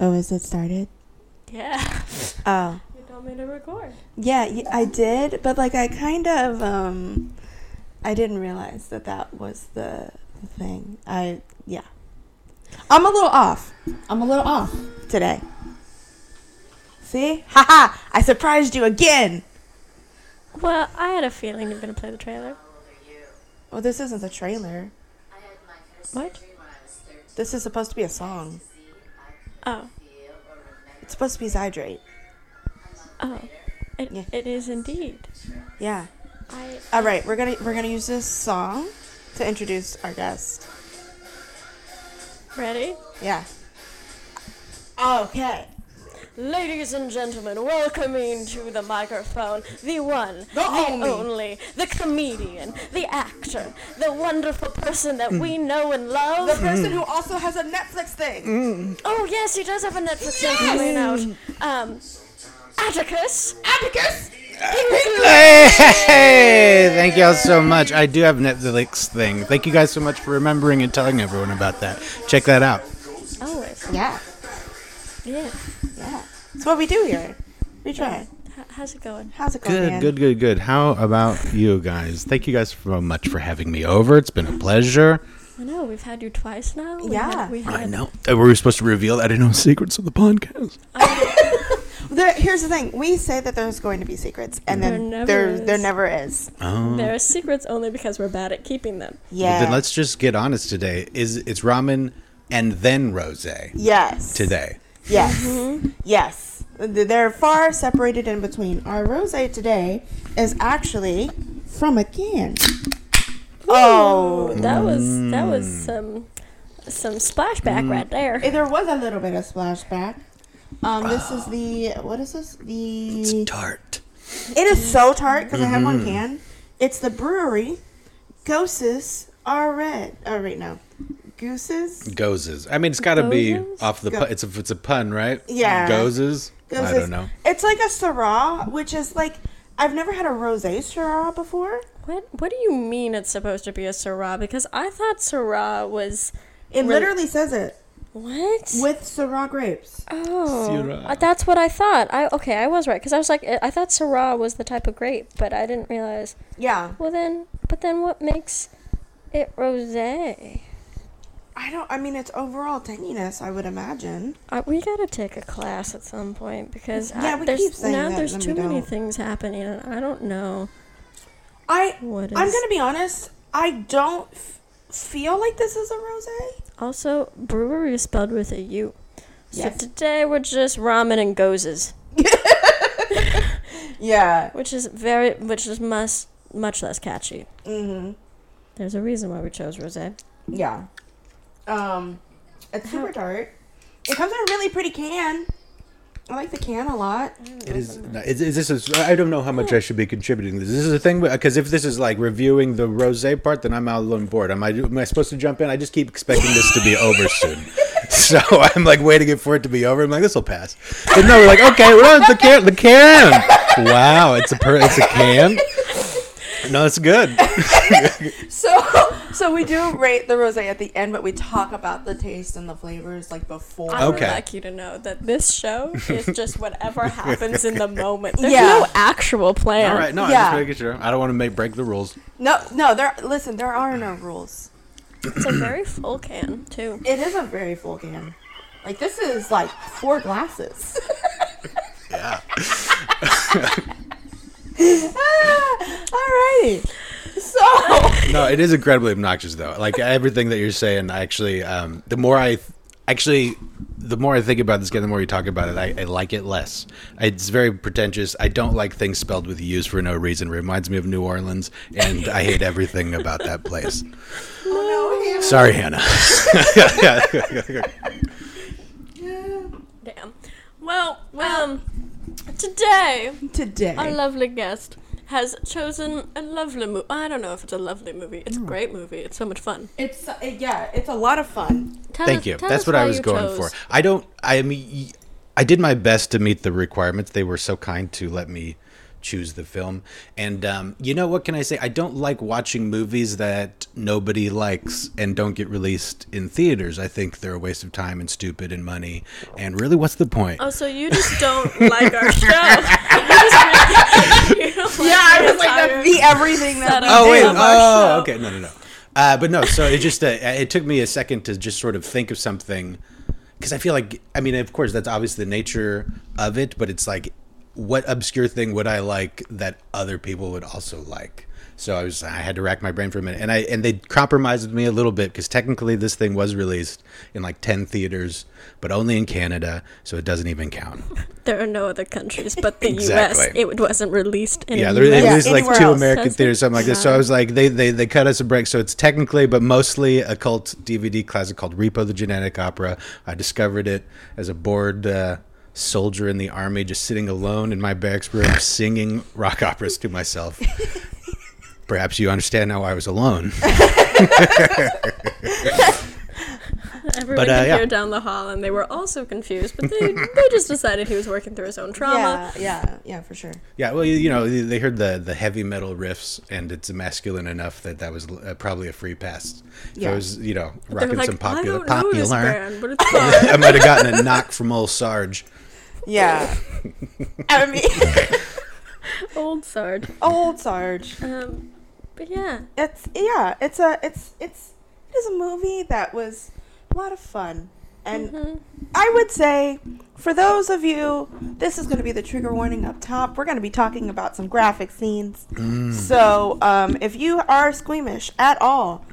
Oh, is it started? Yeah. Oh. You told me to record. Yeah, I did, but like I kind of um I didn't realize that that was the thing. I yeah. I'm a little off. I'm a little off today. See? Haha, I surprised you again. Well, I had a feeling you were going to play the trailer. Well, this isn't the trailer. What? This is supposed to be a song. Oh. It's supposed to be Zydrate. Oh. It, Yeah. it is indeed. Yeah. I All right, we're to we're going to use this song to introduce our guest. ready? Yeah. Okay. Ladies and gentlemen, welcoming to the microphone the one, The only. only, the comedian, the actor, the wonderful person that we mm. know and love. The love. person mm. who also has a Netflix thing. Mm. Oh yes, he does have a Netflix thing coming out. Um, Atticus. Atticus. Hey, thank y'all so much. I do have a Netflix thing. Thank you guys so much for remembering and telling everyone about that. Check that out. Always. Yeah. Yeah. Yeah. That's what we do here. We try. H- how's it going? How's it going, Good, man? good, good, good. How about you guys? Thank you guys so much for having me over. It's been a pleasure. I know we've had you twice now. We Yeah. had, we had, I know. Uh, Were we supposed to reveal? that I didn't know secrets of the podcast. There, here's the thing. We say that there's going to be secrets, and There then never there is. there never is. Oh. There are secrets only because we're bad at keeping them. Yeah. Then let's just get honest today. Is it's ramen and then rose yes. today? Yes. Mm-hmm. Yes. They're far separated in between. Our rosé today is actually from a can. Oh. That was that was Mm. some some splashback right there. There was a little bit of splashback. Um, this is the what is this? The Tart. It is so tart because I have Mm-hmm. one can. It's the brewery. Gooses are red. Oh right no. Gooses. Gozes. I mean, it's got to be off the. Go- Pu- it's a it's a pun, right? Yeah. Gozes. I don't know. It's like a Syrah, which is like I've never had a rosé Syrah before. What what do you mean it's supposed to be a Syrah? Because I thought Syrah was It Really? literally says it what? with Syrah grapes. oh, Syrah. uh, that's what I thought. I okay, I was right because I was like I thought Syrah was the type of grape, but I didn't realize. Yeah. Well then, but then what makes it rosé? I don't. I mean, it's overall tanginess. I would imagine. Uh, we gotta take a class at some point because Yeah, I, we there's keep saying now that, there's too many don't. things happening and I don't know I. what is. I'm gonna be honest. I don't f- feel like this is a rosé. Also, brewery is spelled with a U. So Yes. today we're just ramen and gozes, Yeah. which is very, which is much much less catchy. Mm-hmm. There's a reason why we chose rosé. Yeah. Um, it's super tart. It comes in a really pretty can. I like the can a lot. It is. no, Is, is this? A, I don't know how much I should be contributing. This This is a thing because if this is like reviewing the rosé part, then I'm out on board. Am I? Am I supposed to jump in? I just keep expecting this to be over soon. So I'm like waiting for it to be over. I'm like, this will pass. But no, we're like, okay, well, the can, the can. Wow, it's a per, it's a can. No, it's good. So, so we do rate the rosé at the end, but we talk about the taste and the flavors like before. I would Okay. like you to know that this show is just whatever happens in the moment. There's Yeah. no actual plan. All right, no, I'm Yeah. just making sure. I don't want to make break the rules. No, no. There. Listen, there are no rules. It's a very full can too. It is a very full can. Like this is like four glasses. Yeah. Alrighty. So. No, it is incredibly obnoxious though. Like everything that you're saying, actually, um, the more I, actually, the more I think about this game, the more you talk about it, I, I like it less. It's very pretentious. I don't like things spelled with U's for no reason. It reminds me of New Orleans, and I hate everything about that place. Oh no. Sorry, Hannah. Damn. Well, um, today Today. our lovely guest has chosen a lovely movie. I don't know if it's a lovely movie. It's a great movie. It's so much fun. It's uh, yeah. It's a lot of fun. Tell Thank us- you. tell That's us what I was going chose. for. I don't. I mean, I did my best to meet the requirements. They were so kind to let me choose the film. And um, you know what can I say? I don't like watching movies that nobody likes and don't get released in theaters. I think they're a waste of time and stupid and money. And really, what's the point? Oh, so you just don't like our show? You just really- you don't like Yeah, I was like, entire- that's the everything that setup. we Oh wait! Oh, show. okay. No, no, no. Uh, but no. So it just uh, it took me a second to just sort of think of something because I feel like I mean, of course, that's obviously the nature of it, but it's like, what obscure thing would I like that other people would also like? So I was I had to rack my brain for a minute, and I and they compromised with me a little bit because technically this thing was released in like ten theaters, but only in Canada, so it doesn't even count. There are no other countries but the Exactly. U.S. It wasn't released in yeah, there Yeah, was like two else. American That's theaters, something like this. So I was like, they, they they cut us a break. So it's technically, but mostly a cult DVD classic called Repo: The Genetic Opera. I discovered it as a bored uh, soldier in the army, just sitting alone in my barracks room, singing rock operas to myself. Perhaps you understand now I was alone. Everyone But, uh, could yeah. hear down the hall, and they were also confused. But they, they just decided he was working through his own trauma. Yeah, yeah, yeah, for sure. Yeah, well, you, you know, they heard the the heavy metal riffs, and it's masculine enough that that was uh, probably a free pass. If Yeah. I was, you know, They were rocking like, some popular I don't know this popular. band, but it's fun. I might have gotten a knock from old Sarge. Yeah. I mean, Old Sarge. old Sarge. Um, but yeah, It's yeah. It's a it's it's it is a movie that was a lot of fun, and I would say for those of you, this is going to be the trigger warning up top. We're going to be talking about some graphic scenes. So um, if you are squeamish at all,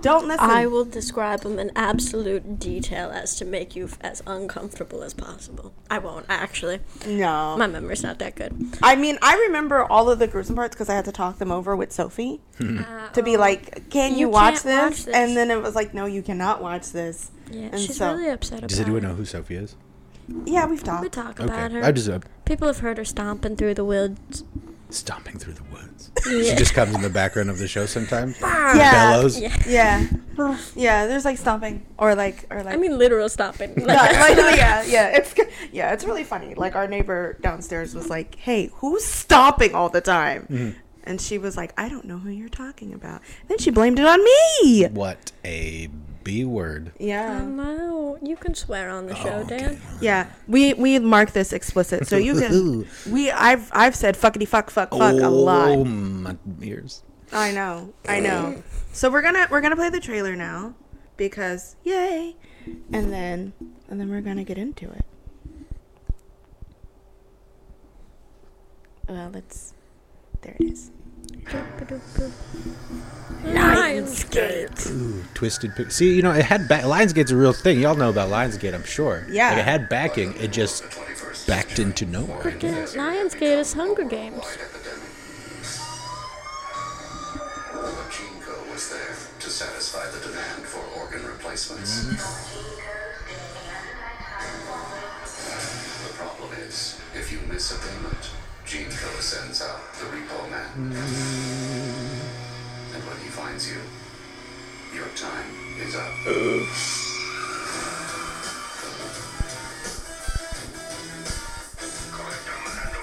don't listen. I will describe them in absolute detail as to make you as uncomfortable as possible. I won't actually. no. My memory's not that good. I mean, I remember all of the gruesome parts because I had to talk them over with Sophie to be like, "Can you, You watch, this? watch this. And then it was like, "No, you cannot watch this." Yeah, And she's so- really upset about Does anyone know who Sophie is? Yeah, we've We talked. talk about Okay, her. I just uh, People have heard her stomping through the woods. Stomping through the woods. Yeah. She just comes in the background of the show sometimes. Yeah. Bellows. Yeah. Yeah, yeah. There's like stomping or like or like. I mean, literal stomping. No, like, yeah, yeah, it's yeah, it's really funny. Like our neighbor downstairs was like, "Hey, who's stomping all the time?" Mm-hmm. And she was like, "I don't know who you're talking about." Then she blamed it on me. What a B word. Yeah, no, you can swear on the show, oh, Dan. yeah. We we mark this explicit, so you can. we I've I've said fuckity fuck fuck fuck a Oh, lot. my ears. I know, I know. So we're gonna we're gonna play the trailer now because yay, and then and then we're gonna get into it. Well, let's. There it is. Lionsgate. Ooh, twisted. Pic- See, you know, it had back. Lionsgate's a real thing. Y'all know about Lionsgate, I'm sure. Yeah. Like, it had backing. It just backed into nowhere. I Freaking. Lionsgate is Hunger Games. The gene was there to satisfy the demand for organ replacements. Mm-hmm. The problem is, if you miss a payment, GeneCo sends out the repo man. And when he finds you, your time is up. Collect them and hand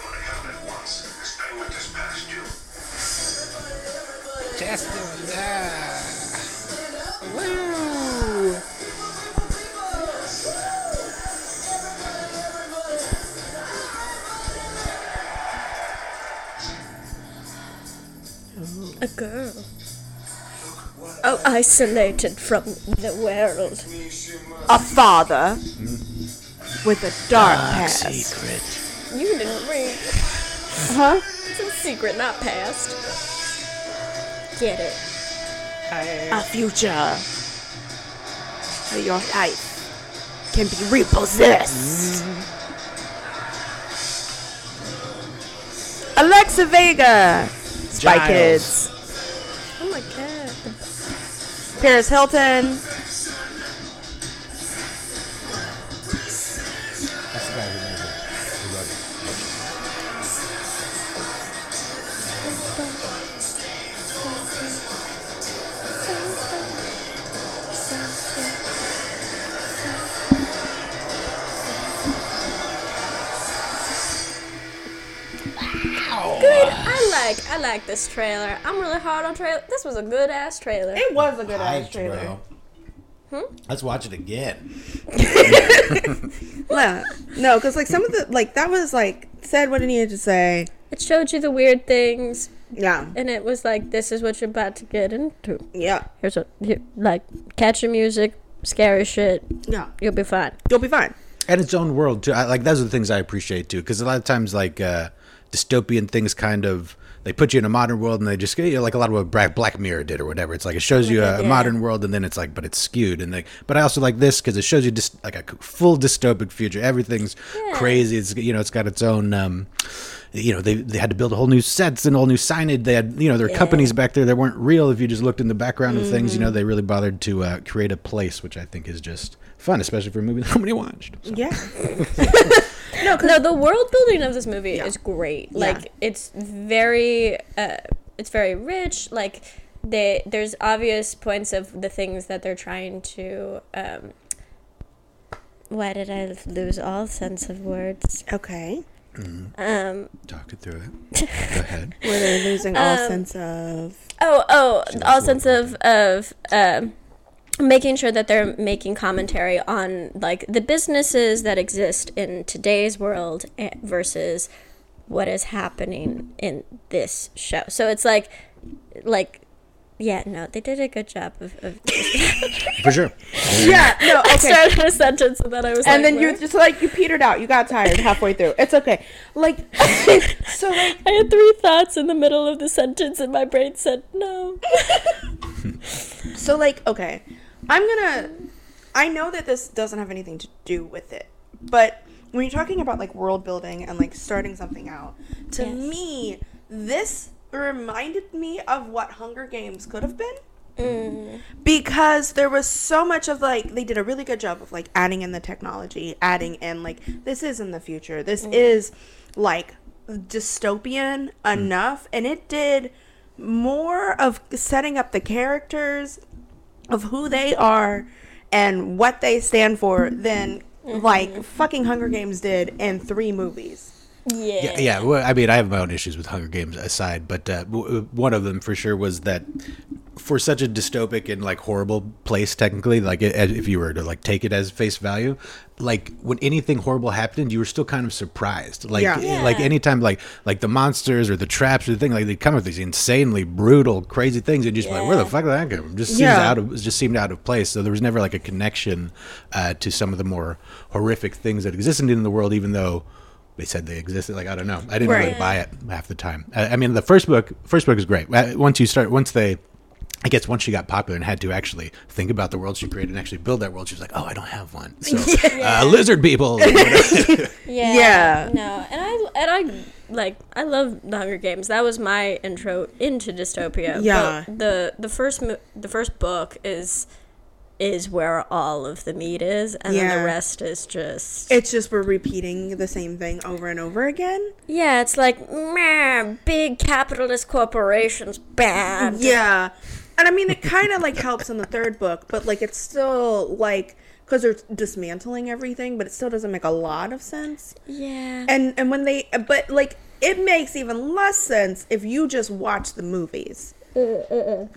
A girl. Oh, isolated from the world. A father with a dark past. Secret. You didn't read. Huh? It's a secret, not past. Get it. A future. where Your life can be repossessed. Alexa Vega. Spy Giles. Kids. Paris Hilton. Trailer. I'm really hard on trailer. This was a good ass trailer. It was a good ass Hyped, trailer. bro. Let's watch it again. Yeah. No, because like some of the like that was like said what it needed to say. It showed you the weird things, Yeah. and it was like, this is what you're about to get into. Yeah. Here's what, here, like, catchy music, scary shit. Yeah. You'll be fine. You'll be fine. and its own world too. I, like those are the things I appreciate too, because a lot of times like uh, dystopian things kind of they put you in a modern world and they just you know, like a lot of what Black, Black Mirror did or whatever. It's like it shows you a, a Yeah. modern world and then it's like, but it's skewed and like. But I also like this because it shows you just like a full dystopic future. Everything's crazy. It's you know it's got its own. Um, you know they, they had to build a whole new sets and all new signage. They had you know there were Yeah. companies back there that weren't real. If you just looked in the background of things, you Mm-hmm. know they really bothered to uh, create a place, which I think is just fun, especially for a movie that nobody watched. So. Yeah. No, no, the world building of this movie Yeah. is great. Yeah. Like it's very uh it's very rich. Like they there's obvious points of the things that they're trying to um why did I lose all sense of words? Okay. Um Talk it through it. Go ahead. Where they're losing all Um, sense of. oh oh all sense of of um making sure that they're making commentary on like the businesses that exist in today's world eh, versus what is happening in this show. So it's like like yeah, no, they did a good job of, of For sure. Yeah. No. I Okay. started a sentence and then I was and like, then you "What?" just like you petered out. You got tired halfway through. It's okay. Like so like I had three thoughts in the middle of the sentence and my brain said no. so like okay. I'm gonna. I know that this doesn't have anything to do with it, but when you're talking about like world building and like starting something out, to Yes. me, this reminded me of what Hunger Games could have been. Mm. because there was so much of like they did a really good job of like adding in the technology adding in like this is in the future this is like dystopian enough and it did more of setting up the characters of who they are and what they stand for than like fucking Hunger Games did in three movies. Yeah. Yeah, yeah. Well, I mean, I have my own issues with Hunger Games aside, but uh, w- one of them for sure was that for such a dystopic and like horrible place, technically, like it, if you were to like take it as face value, like when anything horrible happened, you were still kind of surprised. Like, Yeah. Yeah. like anytime, like like the monsters or the traps or the thing, like they come with these insanely brutal, crazy things, and you're just like, where the fuck did that come from? Just seems Yeah. out of just seemed out of place. So there was never like a connection uh, to some of the more horrific things that existed in the world, even though they said they existed. Like I don't know, I didn't really buy it half the time. I, I mean, the first book, first book is great. Uh, Once you start, once they. I guess once she got popular and had to actually think about the world she created and actually build that world, she was like, "Oh, I don't have one." So, uh, lizard people. Yeah. Yeah. No, and I and I like I love the Hunger Games. That was my intro into dystopia. Yeah. But the the first the first book is is where all of the meat is, and then the rest is just It's just we're repeating the same thing over and over again. yeah. It's like meh, big capitalist corporations bad. Yeah. And I mean, it kind of like helps in the third book, but like it's still like because they're dismantling everything, but it still doesn't make a lot of sense. Yeah. And and when they, but like it makes even less sense if you just watch the movies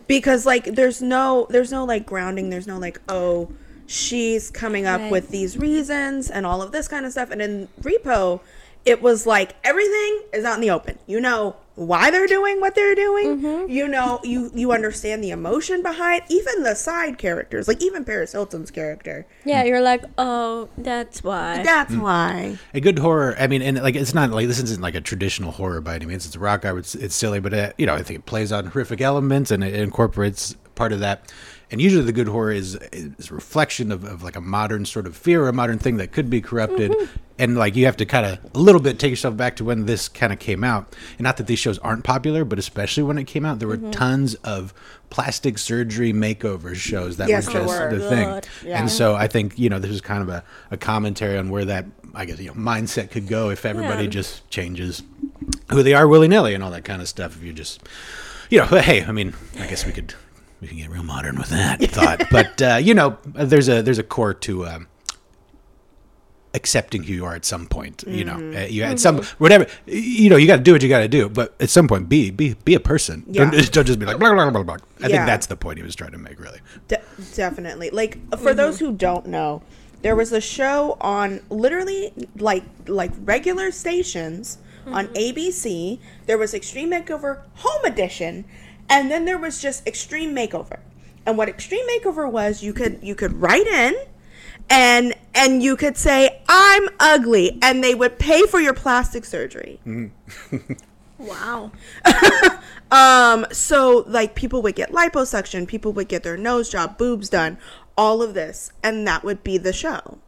because like there's no there's no like grounding. There's no like oh she's coming up Right. with these reasons and all of this kind of stuff. And in Repo, it was like everything is out in the open. You know why they're doing what they're doing. Mm-hmm. You know you you understand the emotion behind even the side characters, like even Paris Hilton's character. yeah, you're like, oh, that's why. That's why. a good horror. I mean, and like it's not like this isn't like a traditional horror by any means. It's a rock opera. It's, it's silly, but uh, you know, I think it plays on horrific elements and it incorporates part of that. And usually, the good horror is is a reflection of, of like a modern sort of fear, or a modern thing that could be corrupted. Mm-hmm. And like you have to kind of a little bit take yourself back to when this kind of came out. And not that these shows aren't popular, but especially when it came out, there were mm-hmm. tons of plastic surgery makeover shows that Yes, were just were. the thing. Yeah. And so I think you know this is kind of a, a commentary on where that I guess you know mindset could go if everybody Yeah. just changes who they are willy nilly and all that kind of stuff. If you just you know, hey, I mean, I guess we could we can get real modern with that thought, but uh, you know, there's a there's a core to um, accepting who you are at some point. You know, uh, you at some whatever. You know, you got to do what you got to do, but at some point, be be be a person. Yeah. Don't, don't just be like blah blah blah blah. I Yeah. think that's the point he was trying to make, really. De- definitely. Like for those who don't know, there was a show on literally like like regular stations on ABC. There was Extreme Makeover Home Edition, and then there was just Extreme Makeover. And what Extreme Makeover was, you could you could write in and and you could say I'm ugly and they would pay for your plastic surgery. Wow. Um, so like people would get liposuction, people would get their nose job, boobs done, all of this, and that would be the show.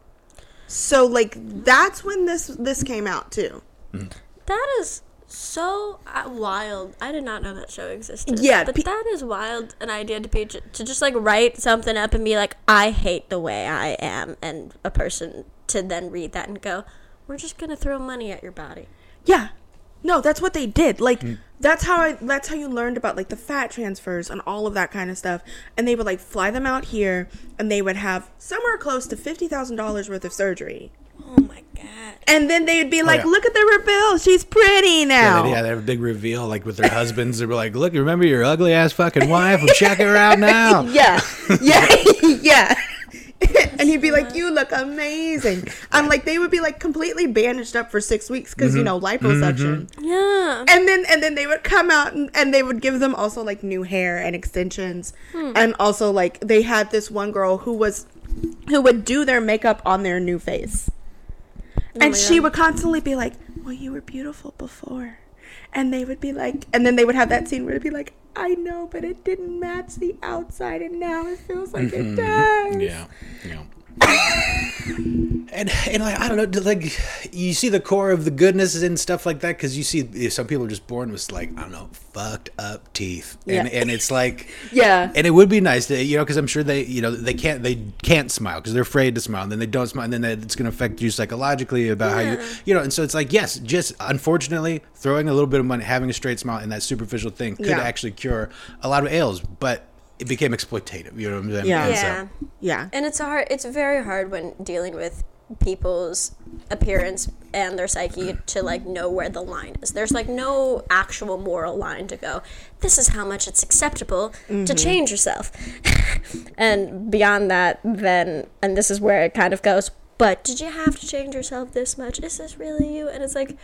So like that's when this this came out too. That is so uh, wild. I did not know that show existed. Yeah, but pe- that is wild. An idea to be to just like write something up and be like, I hate the way I am, and a person to then read that and go, we're just gonna throw money at your body. Yeah. No, that's what they did. Like that's how I that's how you learned about like the fat transfers and all of that kind of stuff. And they would like fly them out here and they would have somewhere close to $50,000 worth of surgery. Oh my god. And then they would be oh, like, yeah. "Look at the reveal. She's pretty Yeah, now." they, yeah, they have a big reveal like with their husbands. They were like, "Look, remember your ugly ass fucking wife? I'm checking her out now." Yeah, yeah, yeah. and he'd be like, "You look amazing." I'm like, they would be like completely bandaged up for six weeks because you mm-hmm. know liposuction. Mm-hmm. Yeah. And then and then they would come out and, and they would give them also like new hair and extensions, hmm. and also like they had this one girl who was who would do their makeup on their new face, and she God. would constantly be like, "Well, you were beautiful before." And they would be like, and then they would have that scene where it'd be like, I know, but it didn't match the outside, and now it feels like it mm-hmm. does. Yeah, yeah. And and like I don't know, like you see the core of the goodness and stuff like that because you see some people are just born with like I don't know fucked up teeth, and Yeah. and it's like Yeah. and it would be nice to you know because I'm sure they you know they can't they can't smile because they're afraid to smile and then they don't smile and then that- it's going to affect you psychologically about how you you know and so it's like yes just unfortunately throwing a little bit of money having a straight smile and that superficial thing could Yeah. actually cure a lot of ails but it became exploitative you know what I'm saying Yeah. And so- Yeah. Yeah. And it's hard. It's very hard when dealing with people's appearance and their psyche to like know where the line is. There's like no actual moral line to go. This is how much it's acceptable to mm-hmm. change yourself. and beyond that, then and this is where it kind of goes. But did you have to change yourself this much? Is this really you? And it's like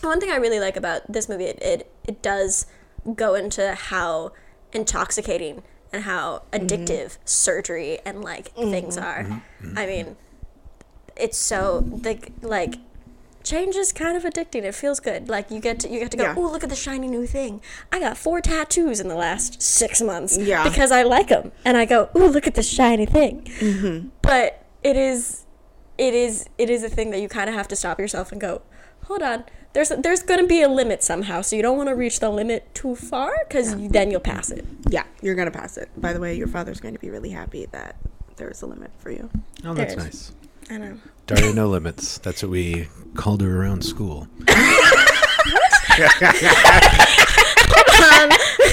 one thing I really like about this movie, it it, it does go into how intoxicating and how addictive surgery and like mm-hmm. things are. Mm-hmm. I mm-hmm. mean, it's so like like change is kind of addicting. It feels good. Like you get to you get to go. Yeah. Oh, look at the shiny new thing. I got four tattoos in the last six months. Yeah. because I like them, and I go. Oh, look at this shiny thing. Mm-hmm. But it is, it is, it is a thing that you kind of have to stop yourself and go. Hold on. There's there's gonna be a limit somehow, so you don't want to reach the limit too far, because then you'll pass it. Yeah. You're going to pass it. By the way, your father's going to be really happy that there's a limit for you. oh that's There's- nice I know. Daria No Limits. That's what we called her around school.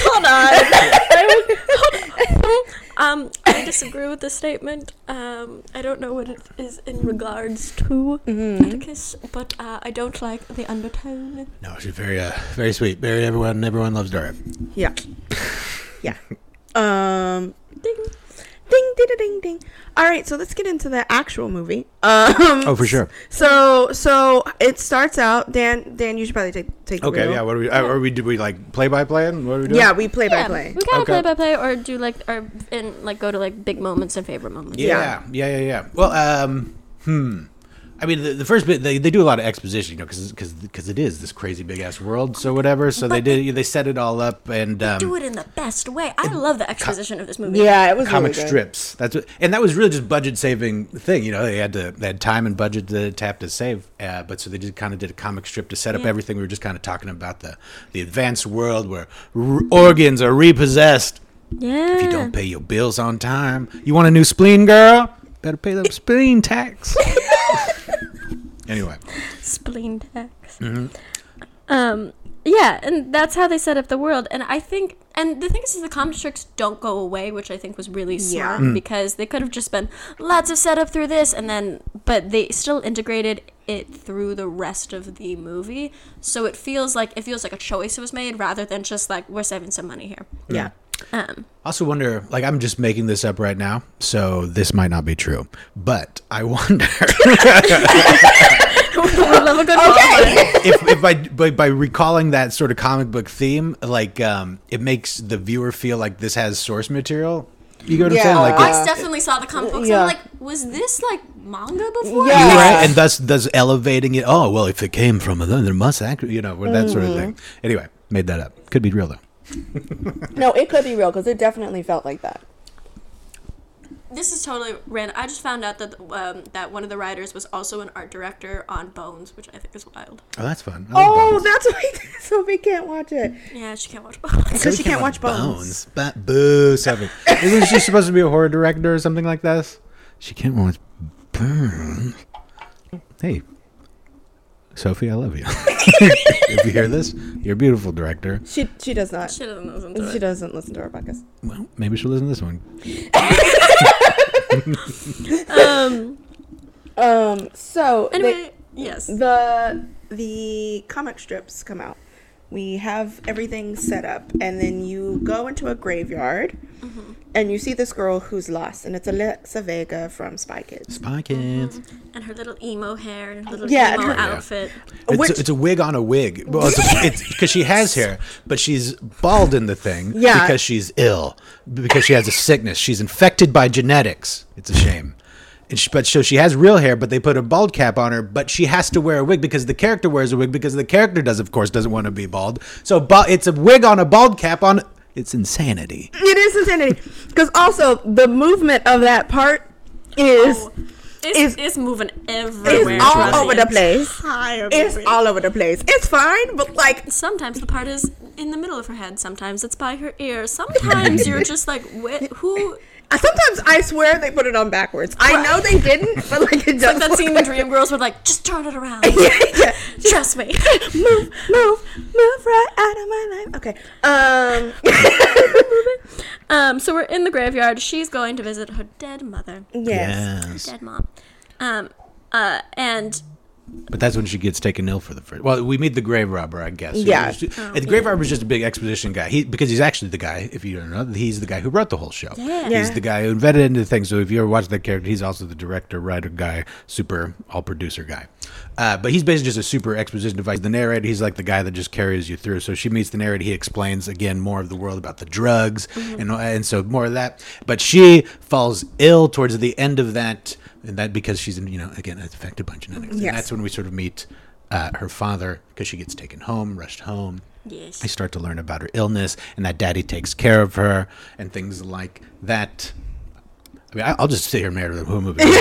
Hold on. um, I disagree with the statement. Um, I don't know what it is in regards to Atticus, but uh, I don't like the undertone. No, she's very, uh, very sweet. Very everyone, everyone loves Daria. Yeah. Yeah. Um, Ding. Ding, ding, ding, ding, ding. All right, so let's get into the actual movie. Um, Oh, for sure. So, so it starts out. Dan, Dan, you should probably take take Okay, wheel. yeah. What are we? Uh, are we? Do we like play by play? What are we doing? Yeah, we play by Yeah, play. we kind of Okay. play by play, or do like, or and like go to like big moments and favorite moments. Yeah, yeah, yeah, yeah. Well, um, hmm. I mean, the, the first bit they, they do a lot of exposition, you know, because because it is this crazy big ass world, so whatever. So they did they set it all up and um, Do it in the best way. I love the exposition of this movie. Yeah, it was comic really good. strips. That's what, and that was really just budget saving thing. You know, they had to they had time and budget to, to have to save, uh, but so they just kind of did a comic strip to set up Yeah. everything. We were just kind of talking about the the advanced world where r- organs are repossessed. Yeah. If you don't pay your bills on time, you want a new spleen, girl? Better pay the spleen tax. anyway, spleen tax. Mm-hmm. Um, Yeah, and that's how they set up the world. And I think, and the thing is, is the comic tricks don't go away, which I think was really Yeah. smart because they could have just been lots of setup through this, and then, but they still integrated it through the rest of the movie, so it feels like it feels like a choice was made rather than just like we're saving some money here. Yeah. Um, I also wonder, like, I'm just making this up right now, so this might not be true. But I wonder we love a good okay. if, if by, by by recalling that sort of comic book theme, like, um, it makes the viewer feel like this has source material. You go to I'm saying? Yeah. Like, I it, definitely saw the comic books. Yeah. I'm like, was this like manga before? Yeah. You're right, and thus thus elevating it. Oh well, if it came from a then there must actually, you know, or that sort of thing. Anyway, made that up. Could be real though. No, it could be real because it definitely felt like that. This is totally random. I just found out that um, that one of the writers was also an art director on Bones, which I think is wild. Oh, that's fun. Oh, Bones. that's why Sophie can't watch it. Yeah, she can't watch Bones. Because she can't watch Bones. But boo, Sophie. Isn't she supposed to be a horror director or something like this? She can't watch Bones. Hey, Sophie, I love you. if you hear this, you're a beautiful director. She she does not. She doesn't listen to She it. doesn't listen to our podcast. Well, maybe she'll listen to this one. Um. Um. So they- Anyway, yes. the the comic strips come out. We have everything set up, and then you go into a graveyard, Mm-hmm. and you see this girl who's lost, and it's Alexa Vega from Spy Kids. Spy Kids. Mm-hmm. And her little emo hair and her little Yeah, emo her- outfit. It's, Which- it's a wig on a wig. Well, it's because she has hair, but she's bald in the thing Yeah. because she's ill, because she has a sickness. She's infected by genetics. It's a shame. And she, but so she has real hair, but they put a bald cap on her. But she has to wear a wig because the character wears a wig because the character does, of course, doesn't want to be bald. So bu- it's a wig on a bald cap on. It's insanity. It is insanity, because also the movement of that part is Oh, it's, is- it's moving everywhere. is all over the entire place. It's movie. all over the place. It's fine, but like Sometimes the part is in the middle of her head. Sometimes it's by her ear. Sometimes you're just like, "Wh- who? Sometimes I swear they put it on backwards. I know they didn't, but like it does. like does. that scene in Dreamgirls where like, just turn it around. yeah. Trust me. move, move, move right out of my life. Okay. Um. Um, so we're in the graveyard. She's going to visit her dead mother, yes. Yes. dead mom. Um, uh, and But that's when she gets taken ill for the first. Well, we meet the grave robber, I guess. Yeah. and the grave robber is just a big exposition guy. He because he's actually the guy. If you don't know, he's the guy who wrote the whole show. Yeah. Yeah. He's the guy who invented into things. So if you ever watch that character, he's also the director, writer guy, super all producer guy. Uh, but he's basically just a super exposition device. The narrator, he's like the guy that just carries you through. So she meets the narrator. He explains again more of the world about the drugs and and so more of that. But she falls ill towards the end of that, and that because she's you know again affected by genetics. Yes. And that's when we sort of meet uh, her father because she gets taken home, rushed home. yes, I start to learn about her illness and that daddy takes care of her and things like that. I mean, I- I'll just sit here and narrate the whole movie.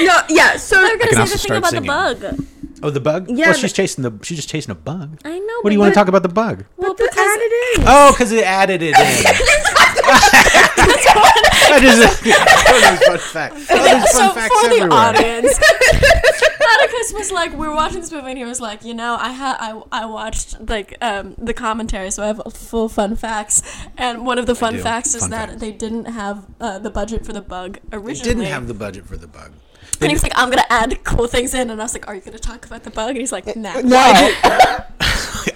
No. Yeah. So we're gonna can say also the thing start about singing. the bug. oh, the bug? Yeah, Well, she's chasing the. She's just chasing a bug. I know. What do you want to talk about the bug? Well, But the because added in. Oh, because it added it in. that is a that is fun fact. Oh, there's fun so facts for the everywhere. audience, Atticus was like, we were watching this movie, and he was like, you know, I had I, I watched like um, the commentary, so I have full fun facts, and one of the fun do. facts is Fun that facts. they didn't have uh, the budget for the bug originally. They originally. didn't have the budget for the bug. and he was like, I'm gonna add cool things in, and I was like, Are you gonna talk about the bug? And he's like, Nah. No.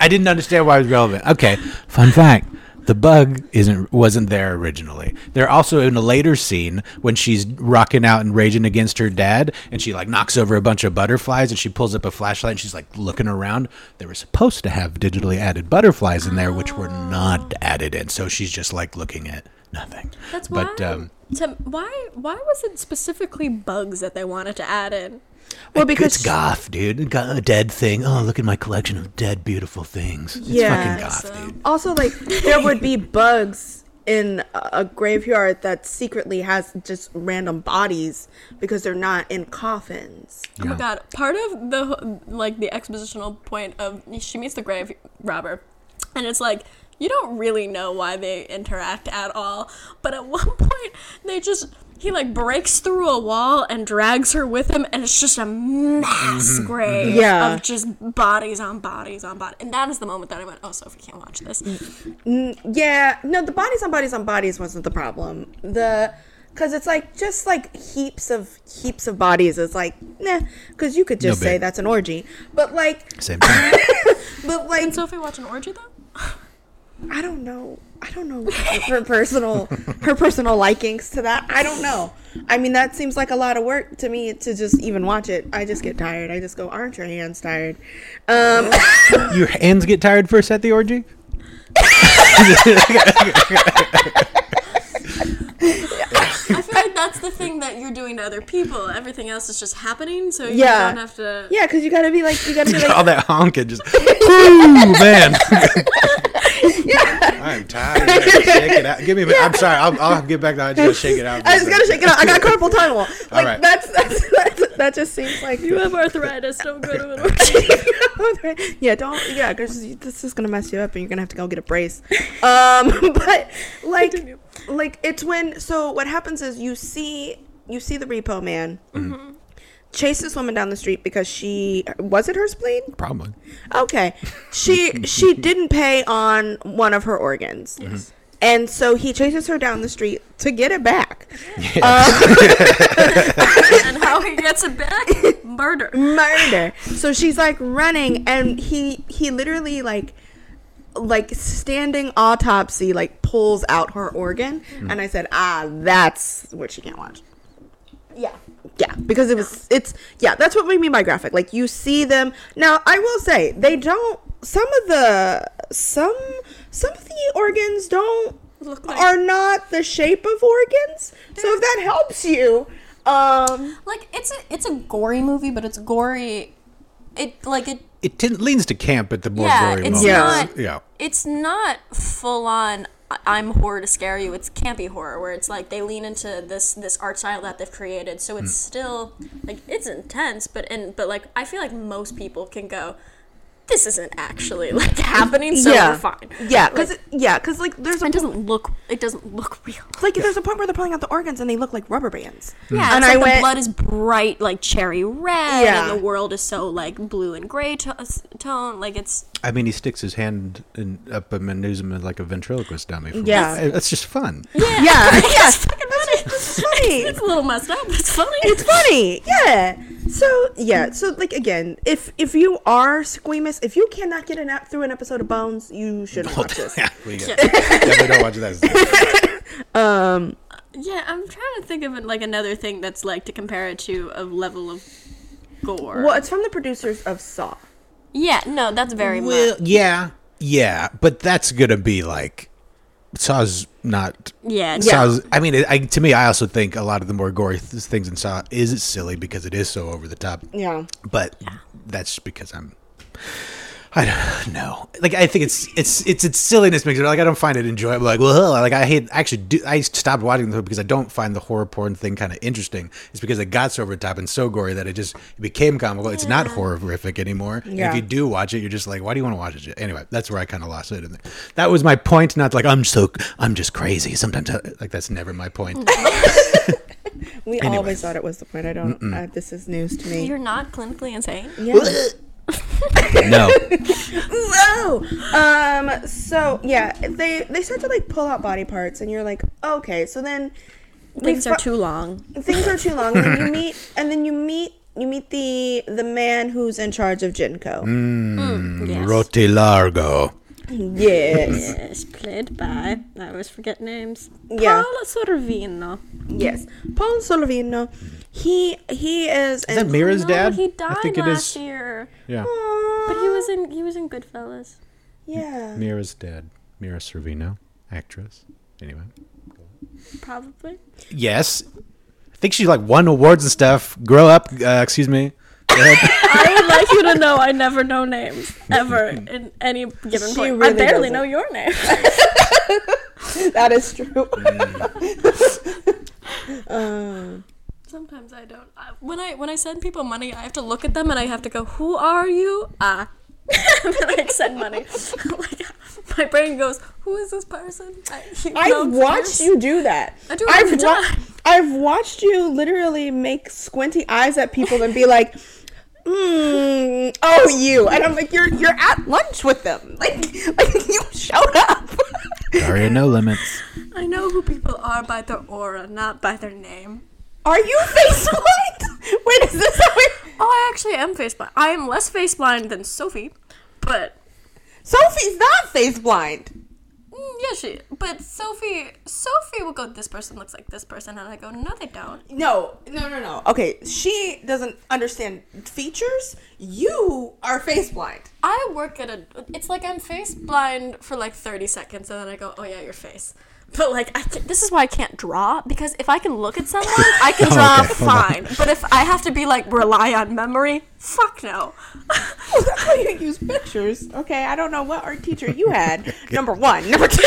I didn't understand why it was relevant. Okay, fun fact: the bug isn't wasn't there originally. They're also in a later scene when she's rocking out and raging against her dad, and she like knocks over a bunch of butterflies, and she pulls up a flashlight, and she's like looking around. They were supposed to have digitally added butterflies in there, which were not added in. So she's just like looking at nothing. That's why. But um, to, why? Why was it specifically bugs that they wanted to add in? Well, because it's goth, dude. Got a dead thing. Oh, look at my collection of dead, beautiful things. It's Yeah. fucking goth, So- dude. also like there would be bugs in a a graveyard that secretly has just random bodies because they're not in coffins. Oh my god! Part of the like the expositional point of she meets the grave robber, and it's like you don't really know why they interact at all. But at one point, they just he like breaks through a wall and drags her with him, and it's just a mass mm-hmm. grave mm-hmm. Yeah. of just bodies on bodies on bodies. And that is the moment that I went, "Oh, Sophie can't watch this." Yeah, no, the bodies on bodies on bodies wasn't the problem. The because it's like just like heaps of heaps of bodies is like nah, because you could just No say that's an orgy. But like, Same thing. but like, Did Sophie watch an orgy though? I don't know. I don't know her personal her personal likings to that. I don't know. I mean, that seems like a lot of work to me to just even watch it. I just get tired. I just go, aren't your hands tired? Um, Your hands get tired first at the orgy? I feel like that's the thing that you're doing to other people. Everything else is just happening, so you Yeah. don't have to. yeah, because you gotta be like, you gotta be like, All that honking just. Ooh, man. I'm tired. Shake it out. Give me a minute. I'm sorry. I'll, I'll get back to I just gotta shake it out. I just gotta shake it out. I got carpal tunnel. Like right. that's, that's, that's that just seems like You have arthritis. Don't go to an orgy. yeah, don't yeah, because this is gonna mess you up, and you're gonna have to go get a brace. Um, but like, Continue. like it's when so what happens is you see you see the repo man chase this woman down the street because she was it her spleen? Probably. Okay, she she didn't pay on one of her organs. Mm-hmm. And so he chases her down the street to get it back. Uh, and how he gets it back? Murder. murder. So she's like running, and he he literally like like standing autopsy like pulls out her organ, mm. and I said, ah, that's what she can't watch. Yeah, yeah, because it was it's yeah, that's what we mean by graphic. Like you see them now. I will say they don't. Some of the some some of the organs don't Look like- are not the shape of organs. So if that helps you, um, Like it's a it's a gory movie, but it's gory. It like it. It t- leans to camp at the more Yeah, gory it's moments. not. Yeah. It's not full on. "I- I'm horror to scare you. It's campy horror where it's like they lean into this this art style that they've created. So it's hmm. still like it's intense, but and but like I feel like most people can go. This isn't actually like happening, so yeah, we're fine. Yeah, because yeah, because like there's a It doesn't look. It doesn't look real. like there's a point where they're pulling out the organs and they look like rubber bands. Yeah, mm. And it's I like went- the blood is bright, like cherry red, Yeah. and the world is so like blue and gray to- tone. Like it's I mean, he sticks his hand in, up him and uses him like a ventriloquist dummy. For Yeah. That's just fun. Yeah, yeah, it's fucking funny. it's funny. It's a little messed up. but It's funny. It's funny. Yeah. So yeah. So like again, if if you are squeamish, if you cannot get an ep- through an episode of Bones, you shouldn't watch this. yeah, we got- definitely don't watch that. Um. Yeah, I'm trying to think of it like another thing that's like to compare it to a level of gore. Well, it's from the producers of Saw. Yeah, no, that's very Well, much. yeah, yeah, but that's gonna be like Saw's not. Yeah, Saw's. I mean, it, I, to me, I also think a lot of the more gory th- things in Saw is silly because it is so over the top. Yeah. But that's because I'm. I don't know. Like I think it's it's it's its silliness makes it like I don't find it enjoyable. Like well, like I hate actually. Do, I stopped watching them because I don't find the horror porn thing kind of interesting. It's because it got so over the top and so gory that it just it became comical. It's not horrific anymore. And Yeah. if you do watch it, you're just like, why do you want to watch it? Anyway, that's where I kind of lost it. And that was my point. Not like I'm so I'm just crazy. Sometimes I, like that's never my point. We Anyway. always thought it was the point. I don't. Uh, this is news to me. You're not clinically insane. Yeah. no. Whoa. Um. So yeah, they they start to like pull out body parts, and you're like, okay. So then Things we are too long. things are too long. and then you meet, and then you meet you meet the the man who's in charge of GeneCo. Mm. Yes. Rotti Largo. Yes. Yes, played by. I always forget names. Yeah. Paolo Sorvino. yes. Paul Sorvino. He he is. Is that Mira's No, dad? he died I think it last is. year. Yeah. But he was in he was in Goodfellas. Yeah. Mira's dad. Mira Sorvino, actress. Anyway. Probably. Yes. I think she like won awards and stuff. Grow up. Uh, excuse me. I would like you to know I never know names ever in any given She point. I barely doesn't. know your name. That is true. Mm. um, Sometimes I don't. I, when I when I send people money, I have to look at them and I have to go, "Who are you?" Ah. and then I send money. like, my brain goes, "Who is this person?" I, you I've watched yes. you do that. I do I've, every wa- time. I've watched you literally make squinty eyes at people and be like, mm, "Oh, you," and I'm like, "You're you're at lunch with them. Like like you showed up." Daria, no limits. I know who people are by their aura, not by their name. Are you face blind? Wait, is this how it? Oh, I actually am face blind. I am less face blind than Sophie, but Sophie's not face blind. mm, yeah, she. But Sophie, Sophie will go. This person looks like this person, and I go, no, they don't. No, no, no, no. Okay, she doesn't understand features. You are face blind. I work at a. It's like I'm face blind for like 30 seconds, and then I go, oh yeah, your face. But like, I can, this is why I can't draw because if I can look at someone, I can oh, draw Okay, fine. But if I have to be like rely on memory, fuck no. Oh, that's why you use pictures. Okay, I don't know what art teacher you had. Number one, number two.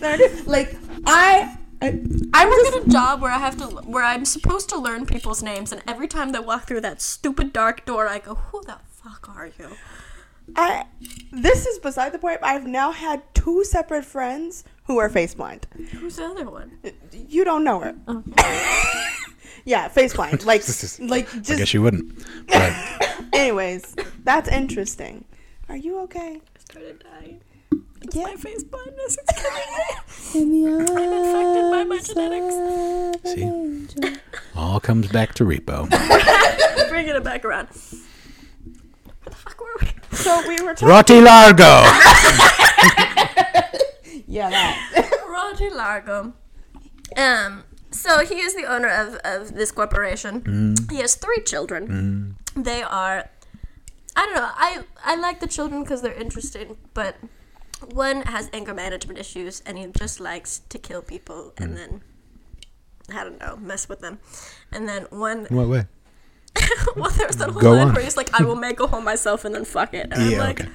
Number like I, I, I work at a job where I have to, where I'm supposed to learn people's names, and every time they walk through that stupid dark door, I go, "Who the fuck are you?" I, this is beside the point. I've now had two separate friends who are face blind. Who's the other one? You don't know her. Oh. yeah, face blind. Like, like just. I guess you wouldn't. But Anyways, that's interesting. Are you okay? I started dying. Yeah. My face blindness is killing me. I'm infected by my genetics. see, all comes back to repo. Bringing it back around. Where the fuck were we? So we were talking. Rotti Largo. Yeah, that. Roger Largo. Um, so he is the owner of, of this corporation. Mm. He has three children. Mm. They are, I don't know. I I like the children because they're interesting, but one has anger management issues and he just likes to kill people and mm. then I don't know mess with them. And then one, What way? well, there's that whole Go line on. where he's like, "I will make a home myself and then fuck it." And I'm like,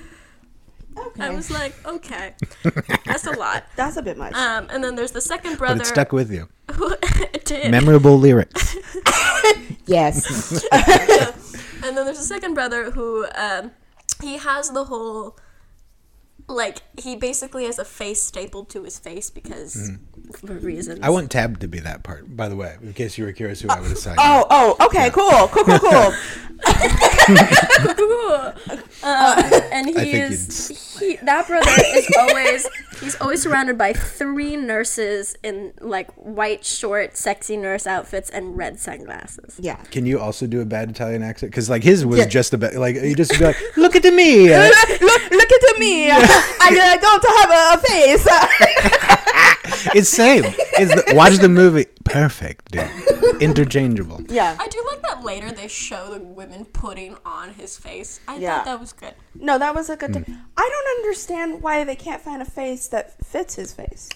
Okay. I was like, okay, that's a lot. That's a bit much. Um, and then there's the second But brother. it stuck with you. who it did. Memorable lyrics. yes. and then there's a second brother who um, he has the whole like he basically has a face stapled to his face because for reasons. I want Tab to be that part, by the way, in case you were curious who I would assign. Oh, oh, okay, cool, cool, cool, cool. cool. uh, and he is he, that brother is always he's always surrounded by three nurses in like white short sexy nurse outfits and red sunglasses. Yeah. Can you also do a bad Italian accent? Because like his was Yeah. just about like you just be like, look at me. uh, look, look at me. I, I don't have a face. it's same. It's the, watch the movie. Perfect, dude. Interchangeable. yeah. I do like that later they show the women putting on his face. I Yeah. thought that was good. No, that was a good. Mm. T- I don't understand why they can't find a face that fits his face.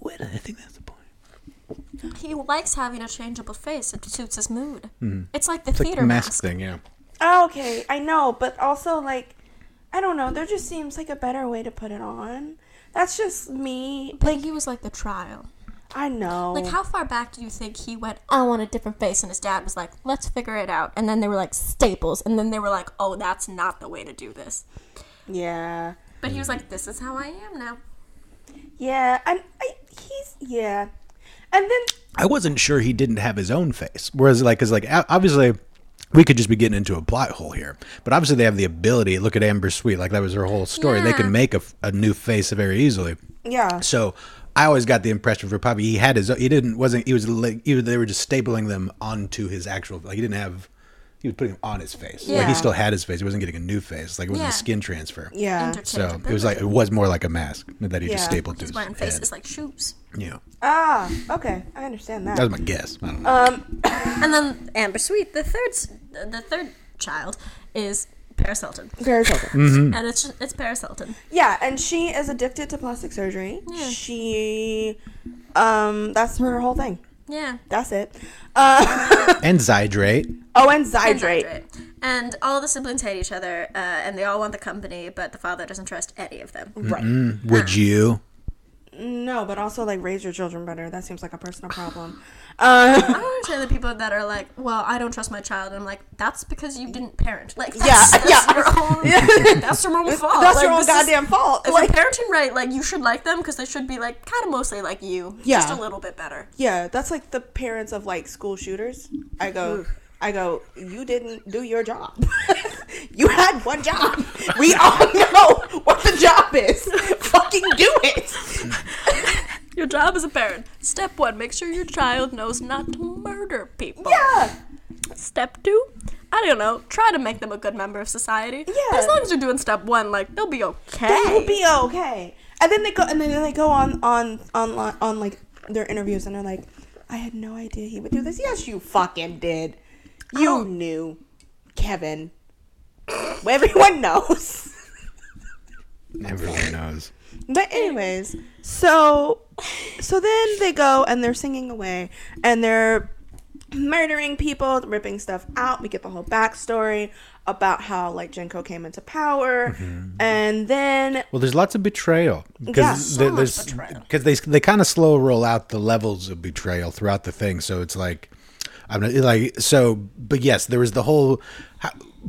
Wait, I think that's the point. He likes having a changeable face. It suits his mood. Mm-hmm. It's like the It's like theater the mask, mask. thing, yeah. Oh, okay, I know, but also like, I don't know. There just seems like a better way to put it on. That's just me. But he was like the trial. I know. Like, how far back do you think he went? I want a different face, and his dad was like, "Let's figure it out." And then they were like staples, and then they were like, "Oh, that's not the way to do this." Yeah. But he was like, "This is how I am now." Yeah. And I, he's yeah. And then I wasn't sure he didn't have his own face. Whereas, like, because like obviously. We could just be getting into a plot hole here, but obviously they have the ability. Look at Amber Sweet, like that was her whole story. They can make a new face very easily. yeah. So I always got the impression for Pavi, he had his. He didn't wasn't. He was like he was, they were just stapling them onto his actual. Like he didn't have. He was putting them on his face. Like Yeah. he still had his face. He wasn't getting a new face. Like it wasn't Yeah. a skin transfer. Yeah. So it was like it was more like a mask that he just Yeah. stapled to his wearing head. faces like shoes. Yeah, Ah. Okay. I understand that. that was my guess. I don't know. um. And then Amber Sweet, the third, the third child, is Paris Hilton, Paris Hilton. Mm-hmm. and it's it's Paris Hilton. Yeah, and she is addicted to plastic surgery. Yeah. She, um, that's her whole thing. Yeah. That's it. Uh, and Zydrate. oh, and And Zydrate. Hydrate. And all the siblings hate each other, uh, and they all want the company, but the father doesn't trust any of them. Right. Mm, would you? No, but also like raise your children better. That seems like a personal problem. Uh, I don't understand the people that are like, well, I don't trust my child. And I'm like, that's because you didn't parent. Like, that's, Yeah, that's yeah. your own. that's your own fault. that's Like, your own this is- goddamn fault. If Like, you're parenting right, like you should like them because they should be like kind of mostly like you, Yeah. just a little bit better. yeah, that's like the parents of like school shooters. I go, I go. You didn't do your job. you had one job. We all know what the job is. Fucking do it. Your job as a parent. Step one: make sure your child knows not to murder people. Yeah. Step two: I don't know. Try to make them a good member of society. Yeah. As long as you're doing step one, like they'll be okay. They will be okay. And then they go, and then they go on on on on like their interviews, and they're like, "I had no idea he would do this." Yes, you fucking did. You oh. knew, Kevin. Everyone knows. Everyone knows. But anyways, so so then they go and they're singing away, and they're murdering people, ripping stuff out. We get the whole backstory about how like GeneCo came into power, mm-hmm. and then Well, there's lots of betrayal Yeah, because so there's betrayal. because they they kind of slow roll out the levels of betrayal throughout the thing. So it's like I'm not, like so, but yes, there was the whole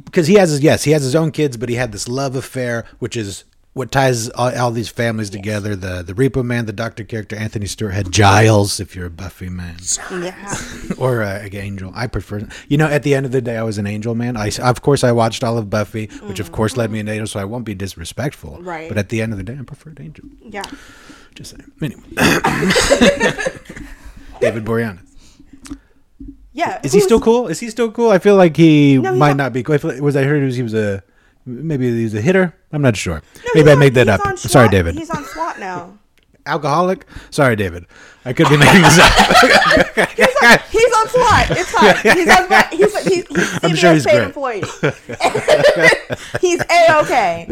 because he has his yes he has his own kids, but he had this love affair, which is what ties all, all these families together. The the Repo Man, the Doctor character, Anthony Stewart Head Giles. If you're a Buffy man, yeah, or uh, like Angel. I prefer, you know, at the end of the day, I was an Angel man. I, of course, I watched all of Buffy, which of course led me into Angel, so I won't be disrespectful. Right. But at the end of the day, I preferred Angel. yeah. Just saying. Anyway. David Boreanaz. Yeah. Is he still cool? Is he still cool? I feel like he No, might not- not be cool. I feel like- was I heard he was, he was a maybe he was a hitter. I'm not sure. No, maybe I on- made that up. on Sorry, David. He's on SWAT now. Alcoholic? Sorry, David. I could be making this up. He's on SWAT. It's fine. He's on SWAT. He's he's, he's I'm sure he's paid great. employee. he's a okay.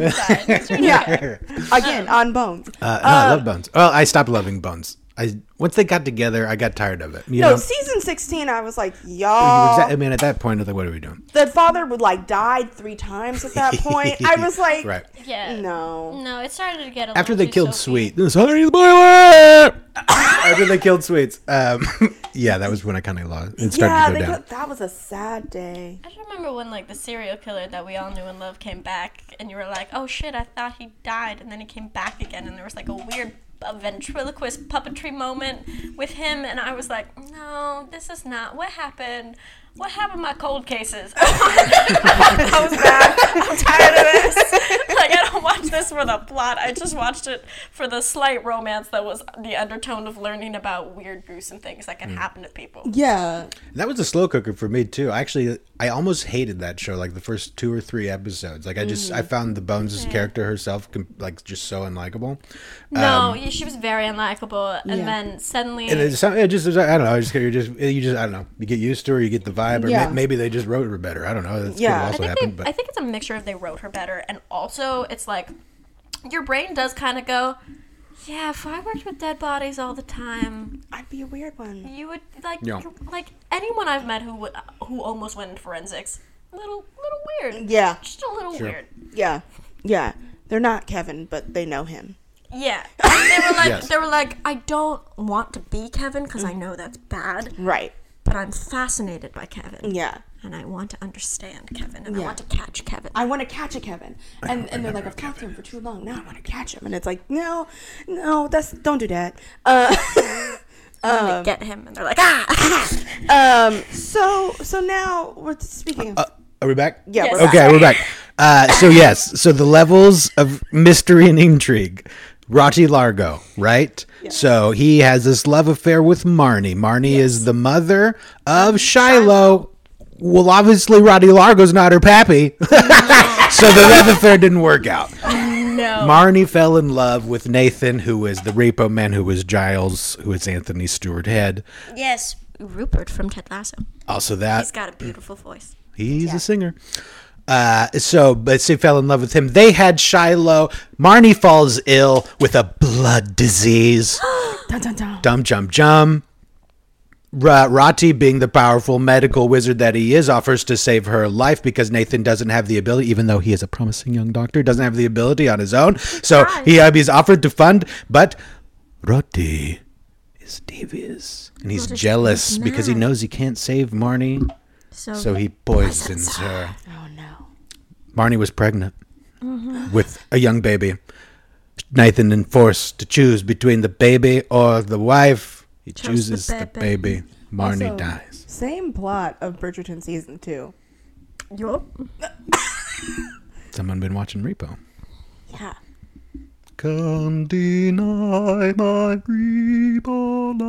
yeah. Again on Bones. Uh, no, I love Bones. Well, I stopped loving Bones. I once they got together, I got tired of it. You no, know, season sixteen. I was like, You y'all. I mean, at that point, I was like, what are we doing? the father would like died three times at that point. I was like, Right. Yeah. no. No, it started to get a After they too killed soapy. Sweet, sorry, spoiler. After they killed Sweets, um, yeah, that was when I kind of lost. It started Yeah, to go down. got, that was a sad day. I just remember when like the serial killer that we all knew and loved came back, and you were like, "Oh shit, I thought he died," and then he came back again, and there was like a weird uh, ventriloquist puppetry moment with him, and I was like, "No, this is not what happened." What happened to my cold cases? I was bad. I'm tired of this. Like, I don't watch this for the plot. I just watched it for the slight romance that was the undertone of learning about weird, gruesome things that can hmm. happen to people. Yeah. That was a slow cooker for me too. Actually, I almost hated that show. Like the first two or three episodes. Like I just I mm. found the Bones' character herself like just so unlikable. No, um, yeah, she was very unlikable, and Yeah. then suddenly, And it's it just I don't know. I just you just you just I don't know. You get used to her. You get the vibe, or Yeah. may- maybe they just wrote her better. I don't know. That's Yeah. could I I think happen. they, But I think it's a mixture of they wrote her better, and also it's like your brain does kind of go, yeah. If I worked with dead bodies all the time, I'd be a weird one. you would like Yeah. like anyone I've met who would who almost went into forensics, little little weird, Yeah. just a little Sure. weird. Yeah. Yeah. They're not Kevin, but they know him. Yeah, they were like Yes. they were like I don't want to be Kevin because I mm. know that's bad, Right. But I'm fascinated by Kevin. Yeah. and I want to understand Kevin, and Yeah. I want to catch Kevin. I want to catch a Kevin, and and they're like, I've talked to him for too long. Now I want to catch him, and it's like, no, no, that's don't do that. Uh, I want to get him, and they're like, ah. um. So so now we're speaking of. are we back? yeah. Yes. We're back. Okay, we're back. Uh, so yes, so the levels of mystery and intrigue. Rotti Largo, right? So he has this love affair with Marnie. Marnie is the mother of Shiloh. Well, obviously, Rotti Largo's not her pappy, so the love affair didn't work out. no. Marnie fell in love with Nathan, who is the repo man, who is Giles, who is Anthony Stewart Head. yes, Rupert from Ted Lasso. Also, that He's got a beautiful voice. He's a singer. Uh, so, but she fell in love with him. They had Shiloh. Marnie falls ill with a blood disease. Dun, dun, dun. Dum jum jum. Ra- Rotti, being the powerful medical wizard that he is, offers to save her life because Nathan doesn't have the ability, even though he is a promising young doctor, doesn't have the ability on his own. So he uh, he's offered to fund, but Rotti is devious. And he's jealous because he knows he can't save Marnie, so he poisons her. Oh no. Marnie was pregnant Mm-hmm. with a young baby. Nathan then forced to choose between the baby or the wife. He Chose chooses the baby. baby. Marnie Also- dies. Same plot of Bridgerton season two. Yup. Someone been watching Repo. Yeah. Can't deny my Repo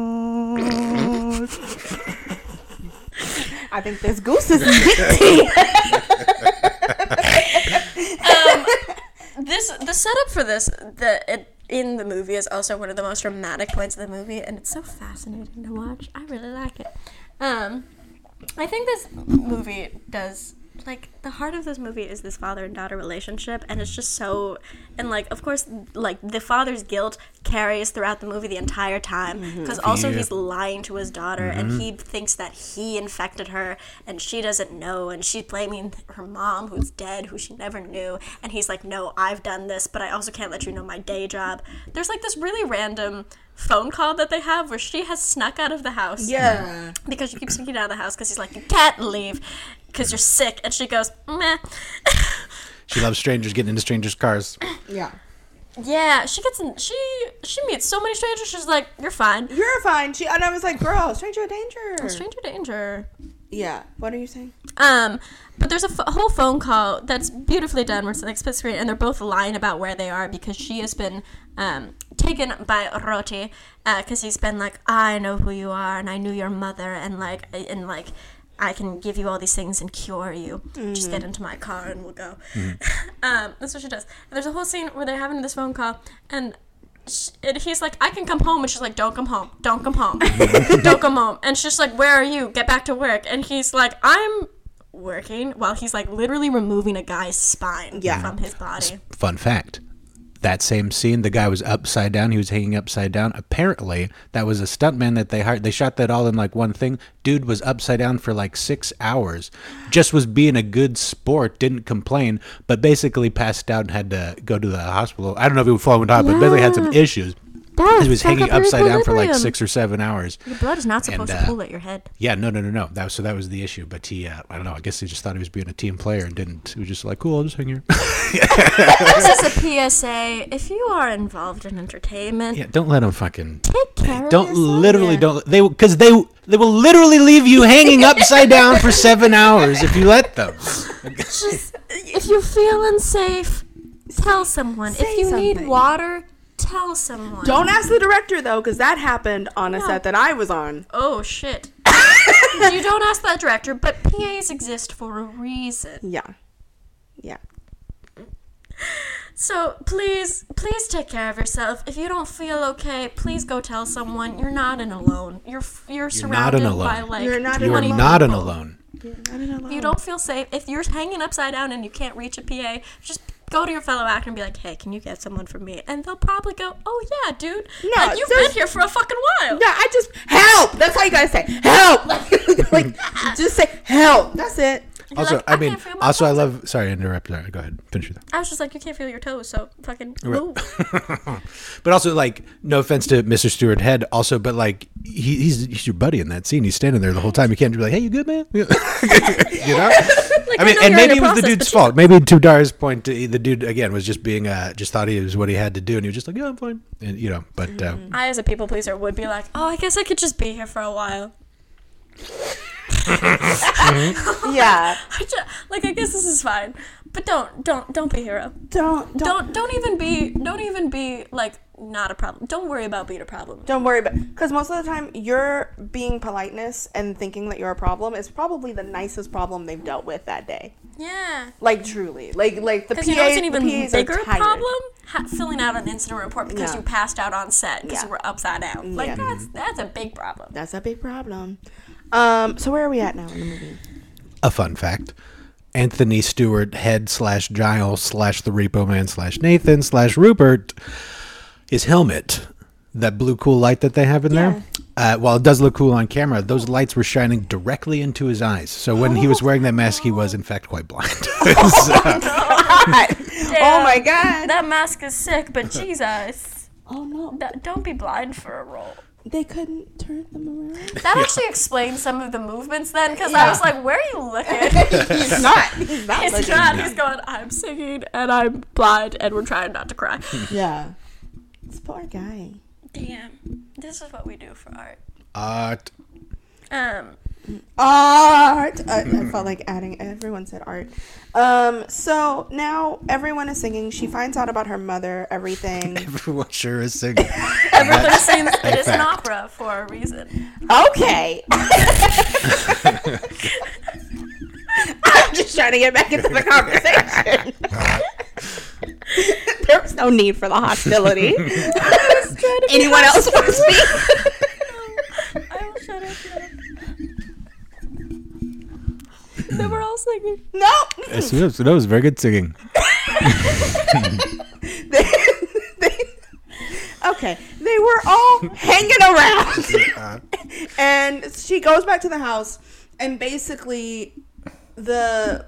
life. I think this goose is minty. this the setup for this the it in the movie is also one of the most dramatic points of the movie and it's so fascinating to watch i really like it um i think this movie does like the heart of this movie is this father and daughter relationship and it's just so and like of course like the father's guilt carries throughout the movie the entire time mm-hmm. because also Yeah. he's lying to his daughter and he mm-hmm. thinks that he infected her and she doesn't know and she's blaming her mom who's dead who she never knew and he's like no i've done this but i also can't let you know my day job there's like this really random phone call that they have where she has snuck out of the house yeah. because she keeps sneaking out of the house because he's like you can't leave because you're sick and she goes meh She loves strangers getting into strangers' cars. Yeah. yeah she gets in she she meets so many strangers she's like you're fine You're fine. She and I was like, girl, stranger danger. stranger danger yeah. What are you saying? Um, but there's a f- whole phone call that's beautifully done where it's like split screen, and they're both lying about where they are because she has been um, taken by Rotti because he's been like, I know who you are, and I knew your mother, and like, and like. I can give you all these things and cure you. Just get into my car and we'll go. um, that's what she does. And there's a whole scene where they're having this phone call, and sh- and he's like, I can come home. And she's like, Don't come home. Don't come home. Don't come home. And she's like, Where are you? Get back to work. And he's like, I'm working while he's like literally removing a guy's spine Yeah. from his body. Fun fact. That same scene, the guy was upside down. He was hanging upside down. Apparently, that was a stuntman that they hired. They shot that all in like one thing. Dude was upside down for like six hours. Just was being a good sport. Didn't complain, but basically passed out and had to go to the hospital. I don't know if he was falling on top, but basically had some issues. He was hanging upside down for like six or seven hours. Your blood is not supposed And, to uh, pool at your head. Yeah, no, no, no, no. That was, so that was the issue. But he, uh, I don't know. I guess he just thought he was being a team player and didn't. He was just like, cool, I'll just hang here. This is a PSA. If you are involved in entertainment, yeah, don't let them fucking. take care Don't yourself. literally Yeah. don't they because they they will literally leave you hanging upside down for seven hours if you let them. Just if you feel unsafe, tell someone. Say if you need water, tell someone. Don't ask the director though, because that happened on a No. set that I was on. Oh shit. you don't ask that director, but PAs exist for a reason. Yeah. Yeah. So please, please take care of yourself. If you don't feel okay, please go tell someone. You're not in alone. You're f- you're, not surrounded an by alone. like You're not an alone. You are not an people. alone. I don't know. If you don't feel safe, if you're hanging upside down and you can't reach a PA, just go to your fellow actor and be like, "Hey, can you get someone for me?" And they'll probably go, "Oh yeah, dude. No, like, you've there's- been here for a fucking while." Yeah, I just help. That's all you gotta say. Help. Like, like just say help. That's it. You're Also, like, I mean, can't feel my also I love. Sorry, I interrupted. Sorry, Go ahead, finish your thought. I was just like, you can't feel your toes, so fucking move. But also, like, no offense to Mr. Stewart Head, also, but like, he, he's he's your buddy in that scene. He's standing there the whole time. You can't be like, "Hey, you good, man?" you know. Like, I mean, know and maybe it a was the dude's but you- fault. Maybe to Dar's point, the the dude again was just being, uh, just thought he was what he had to do, and he was just like, "Yeah, I'm fine," and you know. But uh, I, as a people pleaser, would be like, "Oh, I guess I could just be here for a while." Yeah. I ju- like, I guess this is fine, but don't, don't, don't be a hero. Don't don't Don't, don't even be, don't even be like not a problem. Don't worry about being a problem. don't worry about because most of the time you're being politeness and thinking that you're a problem is probably the nicest problem they've dealt with that day. Yeah. Like truly, like like the PA, Because you know it's an even PAs are bigger problem? Ha- filling out an incident report because Yeah. you passed out on set because Yeah. you were upside down. Like Yeah. that's that's a big problem. That's a big problem. Um. So where are we at now in the movie? a fun fact: Anthony Stewart Head slash Giles slash the Repo Man slash Nathan slash Rupert, his helmet, that blue cool light that they have in there. Uh, while it does look cool on camera, those lights were shining directly into his eyes. So when he was wearing that mask, he was in fact quite blind. So- oh my god. That mask is sick, but Jesus. Oh no, D- Don't be blind for a role. They couldn't turn them around. That actually explains some of the movements then, because I was like, "Where are you looking?" he's not. He's not. He's looking. not. He's going. I'm singing and I'm blind, and we're trying not to cry. Yeah. This poor guy. Damn, this is what we do for art. Art. Um, Art. I, I felt like adding. Everyone said art. Um. So now everyone is singing. She finds out about her mother. Everything. Everyone sure is singing. everybody sings. It is an opera for a reason. Okay. I'm just trying to get back into the conversation. there was no need for the hostility. Anyone else want to speak? I will shut up. now. They were all singing. no. Yes, yes, that was very good singing. They- they- okay, they were all hanging around, and she goes back to the house, and basically, the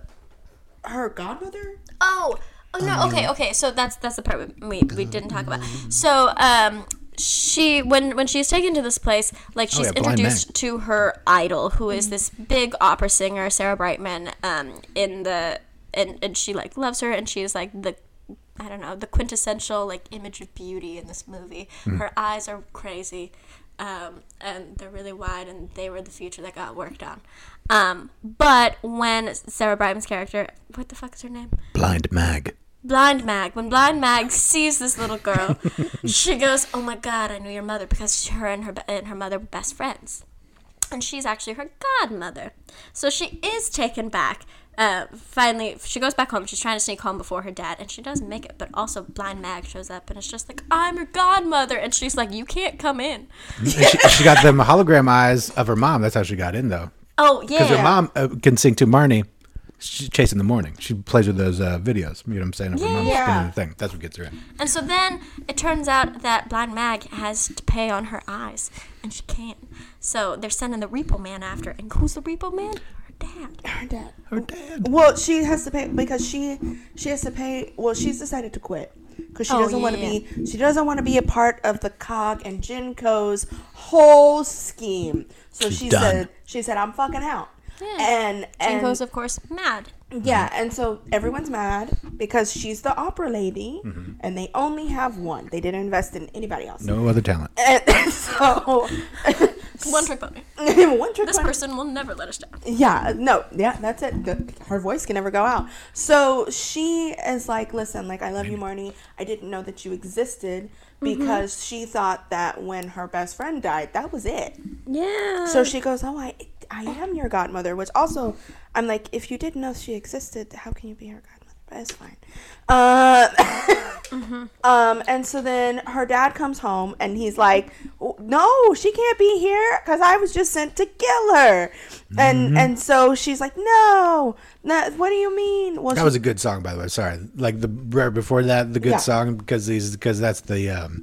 her godmother. Oh, oh no. Okay, okay. So that's that's the part we we didn't talk about. So um. She when when she's taken to this place, like she's yeah, Blind introduced to her idol, who is this big opera singer, Sarah Brightman. Um, in the and and she like loves her, and she's like the I don't know the quintessential like image of beauty in this movie. Her eyes are crazy, um, and they're really wide, and they were the future that got worked on. Um, but when Sarah Brightman's character, what the fuck is her name? Blind Mag. Blind Mag. When Blind Mag sees this little girl, she goes, "Oh my God, I knew your mother because her and her and her mother were best friends." And she's actually her godmother. So she is taken back. Uh, finally, she goes back home. She's trying to sneak home before her dad, and she doesn't make it. But also, Blind Mag shows up, and it's just like, "I'm your godmother," and she's like, "You can't come in." She, she got them hologram eyes of her mom. That's how she got in, though. Oh yeah, Because her mom uh, can sing to Marnie. She's chasing the morning. She plays with those uh, videos. You know what I'm saying? Of her mom Yeah. spinning the thing. That's what gets her in. And so then it turns out that Blind Mag has to pay on her eyes, and she can't. So they're sending the Repo Man after. And who's the Repo Man? Her dad. Her dad. Her dad. Well, she has to pay because she she has to pay. Well, she's decided to quit because she Oh, doesn't want to yeah. be. She doesn't want to be a part of the cog and GeneCo's whole scheme. So She's she done. said, "She said I'm fucking out." And and GeneCo's, of course, mad. yeah, and so everyone's mad because she's the opera lady, mm-hmm. and they only have one. They didn't invest in anybody else. No other talent. And so One trick pony. one trick This pony. person will never let us down. Yeah, no, yeah, that's it. The, her voice can never go out. So she is like, listen, like, I love you, mm-hmm. Marnie. I didn't know that you existed mm-hmm. because she thought that when her best friend died, that was it. Yeah. So she goes, oh, I, I am your godmother. Which also, I'm like, if you didn't know she existed, how can you be her godmother? But it's fine. Uh, um, and so then her dad comes home and he's like, no, she can't be here because I was just sent to kill her. And and so she's like, no, no, what do you mean? Well, That she- was a good song, by the way. Sorry, like the right before that, the good Yeah. song because he's because that's the um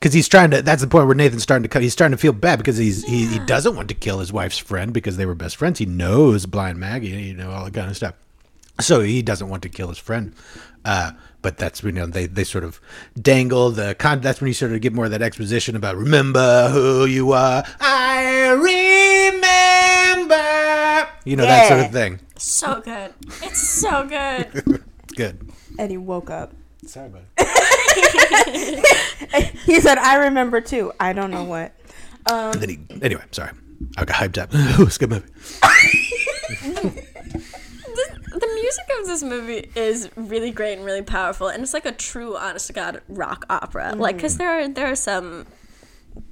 because he's trying to. That's the point where Nathan's starting to cut. He's starting to feel bad because he's he, he doesn't want to kill his wife's friend because they were best friends. He knows blind Maggie, you know all that kind of stuff. So he doesn't want to kill his friend. Uh, but that's when you know they, they sort of dangle the con. That's when you sort of get more of that exposition about remember who you are. I remember. You know that sort of thing. so good. It's so good. It's good. and he woke up. Sorry, buddy. He said, I remember too. I don't know what. Um, And then he, anyway, sorry. I got hyped up. Ooh, it's a good movie. the music of this movie is really great and really powerful, and it's like a true, honest to god rock opera. Like, because there are there are some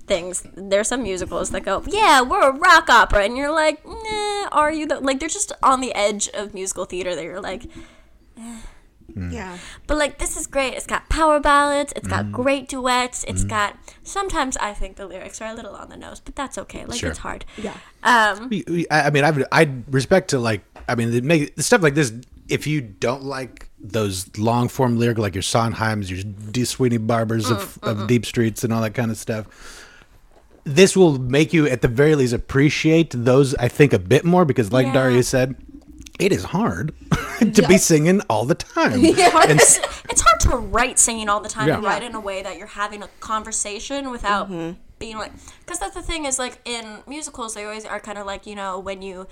things, there are some musicals that go, yeah, we're a rock opera, and you're like, nah, are you? The-? Like, they're just on the edge of musical theater. That you're like, Mm. yeah. but like this is great. It's got power ballads. It's got mm. great duets. It's mm. got sometimes I think the lyrics are a little on the nose, but that's okay. Like Sure. it's hard. Yeah. Um, We- we- I I mean, I've, I respect to like, I mean, they make stuff like this. If you don't like those long form lyrical, like your Sondheims, your D. Sweeney Barbers of, of Deep Streets and all that kind of stuff, this will make you, at the very least, appreciate those, I think, a bit more because, like Yeah. Daria said, it is hard. to be singing all the time. And it's, it's hard to write singing all the time and Yeah. write in a way that you're having a conversation without mm-hmm. being like because that's the thing is like in musicals they always are kind of like you know when you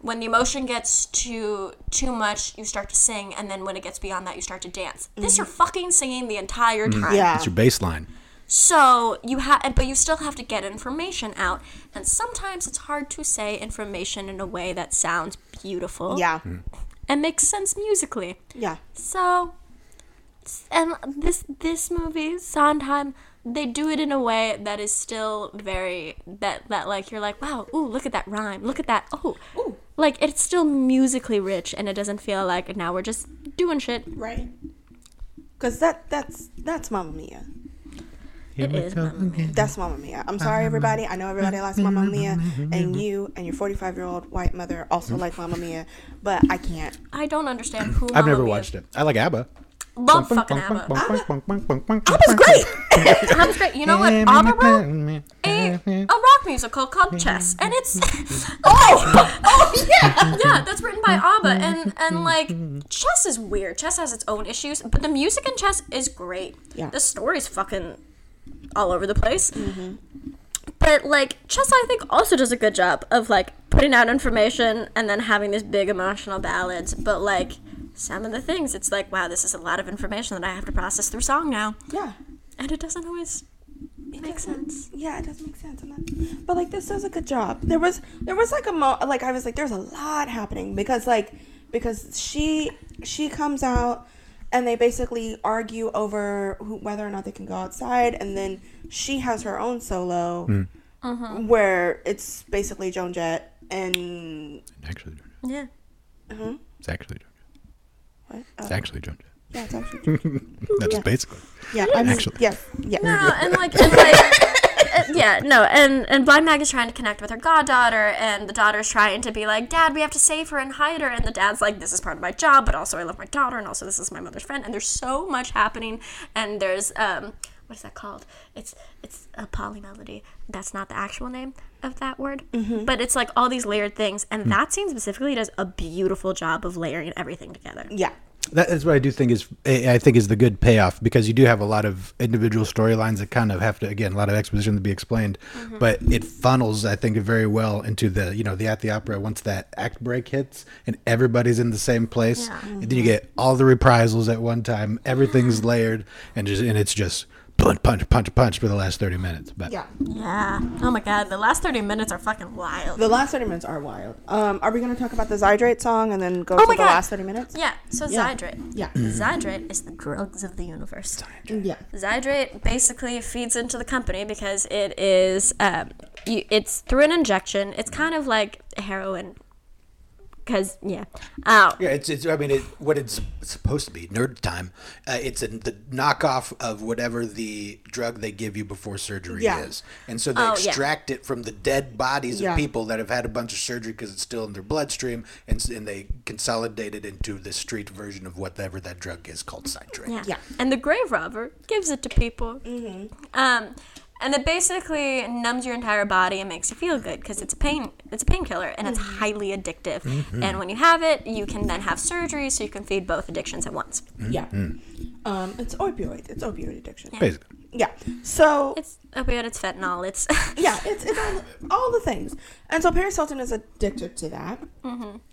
when the emotion gets too too much you start to sing and then when it gets beyond that you start to dance this mm-hmm. you're fucking singing the entire mm. time Yeah. it's your baseline. So you have but you still have to get information out and sometimes it's hard to say information in a way that sounds beautiful Yeah. Hmm. and makes sense musically Yeah. so, and this this movie Sondheim, they do it in a way that is still very that that like you're like wow ooh look at that rhyme look at that oh ooh like it's still musically rich and it doesn't feel like now we're just doing shit. Right. Because that that's that's Mamma Mia. It is Mamma Mia. That's Mamma Mia. I'm sorry, everybody. I know everybody likes Mamma Mia, and you and your 45 year old white mother also mm-hmm. like Mamma Mia, but I can't. I don't understand who. I've never watched it. I like ABBA. Love fucking ABBA. ABBA's Great. ABBA's great. You know what? ABBA wrote a, a rock musical called Chess, and it's oh oh yeah yeah that's written by ABBA, and and like Chess is weird. Chess has its own issues, but the music in Chess is great. Yeah. the story's fucking all over the place. Mm-hmm. But like Chess, I think also does a good job of like putting out information and then having these big emotional ballads. But like some of the things, it's like wow, this is a lot of information that I have to process through song now, Yeah. and it doesn't always make sense. Yeah, it doesn't make sense. And that, but like this does a good job. There was there was like a mo like I was like there's a lot happening because like because she she comes out and they basically argue over who, whether or not they can go outside and then she has her own solo where it's basically Joan Jett and Actually, joan jett. Yeah. it's actually Joan. what? It's Uh, actually Joan. yeah, it's actually That's Yeah. basically. yeah. I mean, Actually. yeah, yeah. No, and like, and like, uh, yeah, no, and and Blind Mag is trying to connect with her goddaughter, and the daughter's trying to be like, Dad, we have to save her and hide her, and the dad's like, This is part of my job, but also I love my daughter, and also this is my mother's friend, and there's so much happening, and there's um. What is that called? It's it's a polymelody. That's not the actual name of that word, but it's like all these layered things, and that scene specifically does a beautiful job of layering everything together. yeah. That is what I do think is I think is the good payoff because you do have a lot of individual storylines that kind of have to again a lot of exposition to be explained, mm-hmm. but it funnels I think very well into the you know the at the opera once that act break hits and everybody's in the same place Yeah. and then you get all the reprisals at one time everything's mm-hmm. layered and just and it's just punch punch punch punch for the last thirty minutes. But Yeah. Yeah. Oh my god, the last thirty minutes are fucking wild. The last 30 minutes are wild. Um, are we going to talk about the Zydrate song and then go Oh to the God. last 30 minutes? Yeah, so Yeah. Zydrate. Yeah. Zydrate is the drugs of the universe. Yeah. Zydrate basically feeds into the company because it is, um, you, it's through an injection. It's kind of like heroin. Because, yeah. Oh, Yeah, it's, it's I mean, it, what it's supposed to be, nerd time. Uh, it's a, the knockoff of whatever the drug they give you before surgery Yeah. is. And so they Oh, yeah. extract it from the dead bodies Yeah. of people that have had a bunch of surgery because it's still in their bloodstream, and, and they consolidate it into the street version of whatever that drug is called Zydrate. Yeah. Yeah. And the grave robber gives it to people. Um, and it basically numbs your entire body and makes you feel good because it's a pain it's a painkiller and it's mm-hmm. highly addictive. Mm-hmm. And when you have it, you can then have surgery so you can feed both addictions at once. Mm-hmm. Yeah. Um, it's opioid. It's opioid addiction. Basically. Yeah. So It's opioid, it's fentanyl, it's yeah, it's, it's all, all the things. And so Paris Hilton is addicted to that.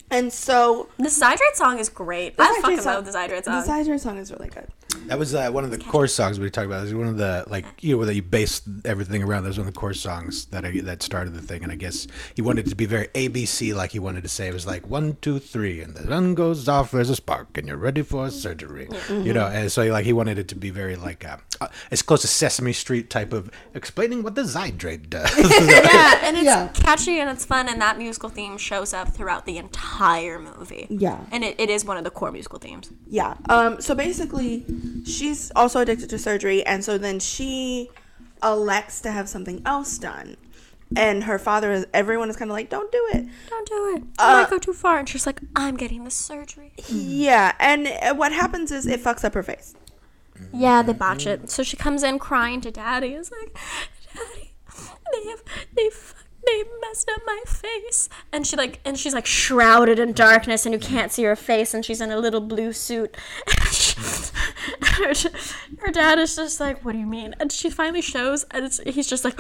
And so the Zydrate song is great. the I Zydrate fucking song- love the Zydrate song. The Zydrate song is really good. That was uh, one of the core songs we talked about. It was one of the like you know that you based everything around. That was one of the core songs that I, that started the thing. And I guess he wanted it to be very ABC, like he wanted to say. It was like one, two, three, and the sun goes off. There's a spark, and you're ready for surgery. You know, and so like he wanted it to be very like uh, as close to Sesame Street type of explaining what the Zydrate does. yeah, and it's Yeah. catchy and it's fun, and that musical theme shows up throughout the entire movie. Yeah. And it, it is one of the core musical themes. Yeah. Um, so basically, she's also addicted to surgery, and so then she elects to have something else done. And her father is, everyone is kind of like, don't do it. Don't do it. You Uh, might go too far. And she's like, I'm getting the surgery. Yeah. And uh, what happens is it fucks up her face. Yeah, they botch it. So she comes in crying to daddy. It's like, Daddy, they have, they they messed up my face and she like and she's like shrouded in darkness and you can't see her face and she's in a little blue suit her, her dad is just like what do you mean and she finally shows and it's, he's just like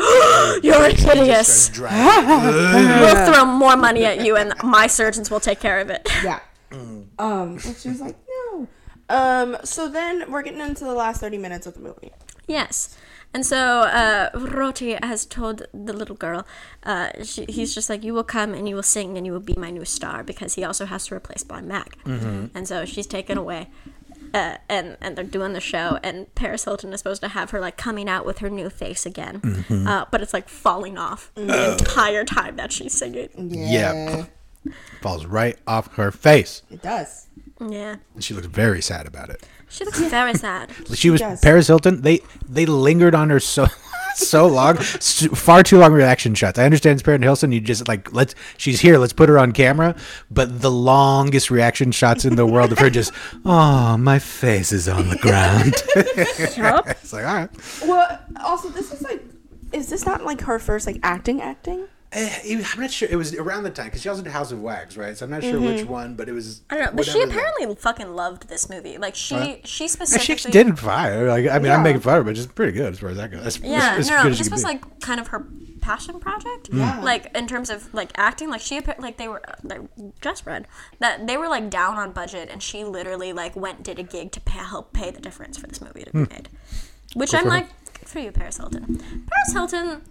you're hideous we'll throw more money at you and my surgeons will take care of it Yeah. Um, and she was like, no. Um, so then we're getting into the last 30 minutes of the movie. Yes. And so uh, Rotti has told the little girl, uh, she, he's just like, you will come and you will sing and you will be my new star because he also has to replace Blind Mag. And so she's taken away. Uh, and and they're doing the show, and Paris Hilton is supposed to have her like coming out with her new face again, uh, but it's like falling off the entire time that she's singing. Yeah. Falls right off her face. It does. Yeah, And she looked very sad about it. she looks very sad. She was does. Paris Hilton. They they lingered on her so so long, s- far too long reaction shots. I understand it's Paris Hilton. You just like let's she's here. Let's put her on camera. But the longest reaction shots in the world of her just oh my face is on the ground. It's like all right. Well, also, this is like, is this not like her first like acting acting? Eh, I'm not sure. It was around the time because she also did House of Wax, right? So I'm not sure which one, but it was. I don't know, but she whatever that- apparently fucking loved this movie. Like she, Huh? she Yeah, specifically she did fire. Like I mean, I'm making fun of her, but she's pretty good as far as that goes. As, Yeah, as, as no, no, good as you this was be. like kind of her passion project. Yeah. Like in terms of like acting, like she appa- like they were like just read that they were like down on budget, and she literally like went did a gig to pay, help pay the difference for this movie to be made. Which I'm Hmm. for like, good for you, Paris Hilton. Paris Hilton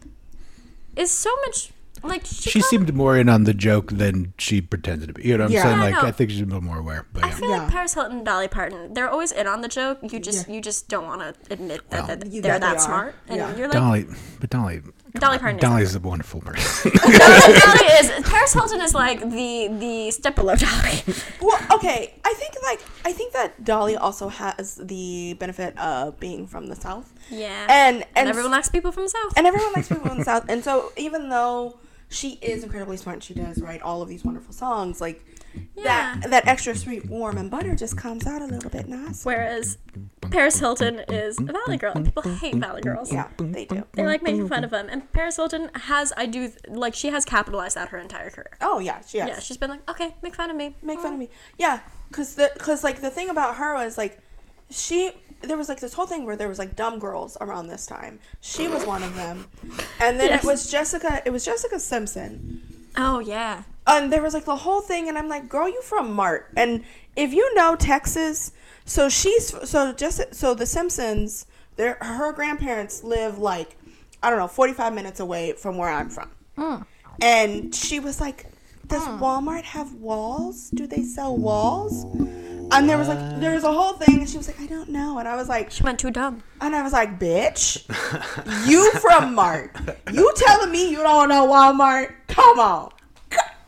is so much like she. she got- seemed more in on the joke than she pretended to be. You know what I'm Yeah. saying? Yeah, I Like know. I think she's a little more aware. But I yeah. feel Yeah. like Paris Hilton and Dolly Parton, they're always in on the joke. You just Yeah. you just don't want to admit that, Well. that they're that they that are. smart, and Yeah. you're like Dolly, but Dolly, Dolly Parton. Dolly is a wonderful person. Dolly is Paris Hilton is like the the step below Dolly. Well, okay. I think like I think that Dolly also has the benefit of being from the South. Yeah. And and, and everyone likes people from the South. and everyone likes people in the South. And so even though she is incredibly smart, and she does write all of these wonderful songs. Like Yeah. that that extra sweet warm and butter just comes out a little bit nice. Whereas Paris Hilton is a Valley Girl, and people hate Valley Girls. Yeah, they do. They like making fun of them. And Paris Hilton has, I do, like, she has capitalized that her entire career. Oh yeah, she has. Yeah, she's been like, okay, make fun of me. make fun of me. Yeah, cause the cause like the thing about her was like she there was like this whole thing where there was like dumb girls around this time. She was one of them, and then Yes. it was Jessica. It was Jessica Simpson, Oh, yeah. and there was like the whole thing, and I'm like, girl, you from Mart, and if you know Texas, so she's so just so the Simpsons, their her grandparents live like I don't know 45 minutes away from where I'm from, mm. and she was like, does mm. Walmart have walls? Do they sell walls? And there was like there was a whole thing, and she was like, I don't know, and I was like, She went too dumb. and I was like, bitch, you from Mart. You telling me you don't know Walmart? Come on.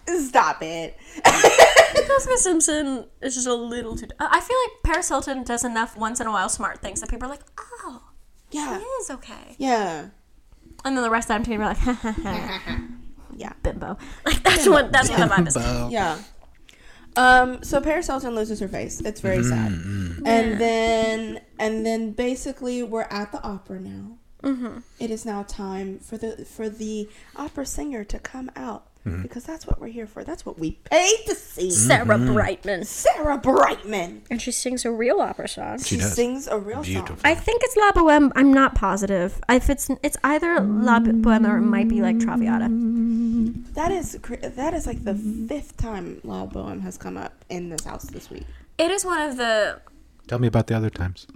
Stop it. Jessica Simpson is just a little too. I I feel like Paris Hilton does enough once in a while smart things that people are like, oh, yeah. it is okay. Yeah. And then the rest of the time, people are like, Yeah. bimbo. Like, that's what, that's what the vibe is. Yeah. Um, so Paris Hilton loses her face. It's very mm-hmm. sad. Mm-hmm. And then and then basically we're at the opera now. Mm-hmm. It is now time for the for the opera singer to come out Mm-hmm. because that's what we're here for. That's what we paid to see. Sarah mm-hmm. Brightman. Sarah Brightman. And she sings a real opera song. She, does. sings a real Beautiful. song. I think it's La Boheme. I'm not positive. If it's it's either La Boheme or it might be like Traviata. That is cr- that is like the fifth time La Boheme has come up in this house this week. It is one of the Tell me about the other times.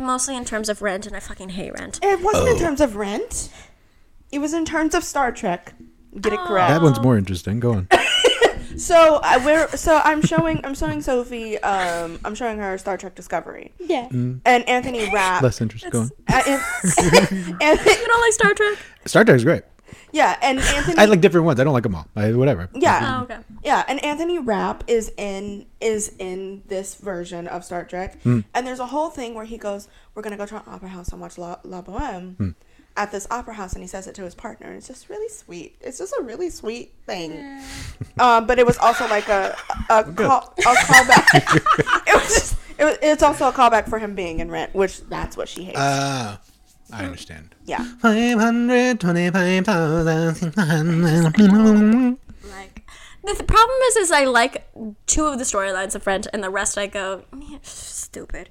mostly in terms of rent, and I fucking hate rent. It wasn't Oh. in terms of rent. It was in terms of Star Trek. Get it correct. That one's more interesting. Go on. So I we're so I'm showing I'm showing Sophie um I'm showing her Star Trek Discovery Yeah. and Anthony Rapp. Less interesting. Go on. uh, An- Anthony, You don't like Star Trek? Star Trek's great. yeah, and Anthony. I like different ones. I don't like them all. I, whatever. yeah, Oh, okay. yeah, and Anthony Rapp is in is in this version of Star Trek, Hmm. and there's a whole thing where he goes, "We're gonna go to an opera house and watch La, La Boheme." Hmm. At this opera house, and he says it to his partner. and It's just really sweet. It's just a really sweet thing. Um, but it was also like a a, call, a callback. it was just, it was, it's also a callback for him being in Rent, which that's what she hates. Ah. I understand. Yeah. Five hundred twenty-five thousand. Like the th- problem is, is I like two of the storylines of Rent, and the rest I go stupid.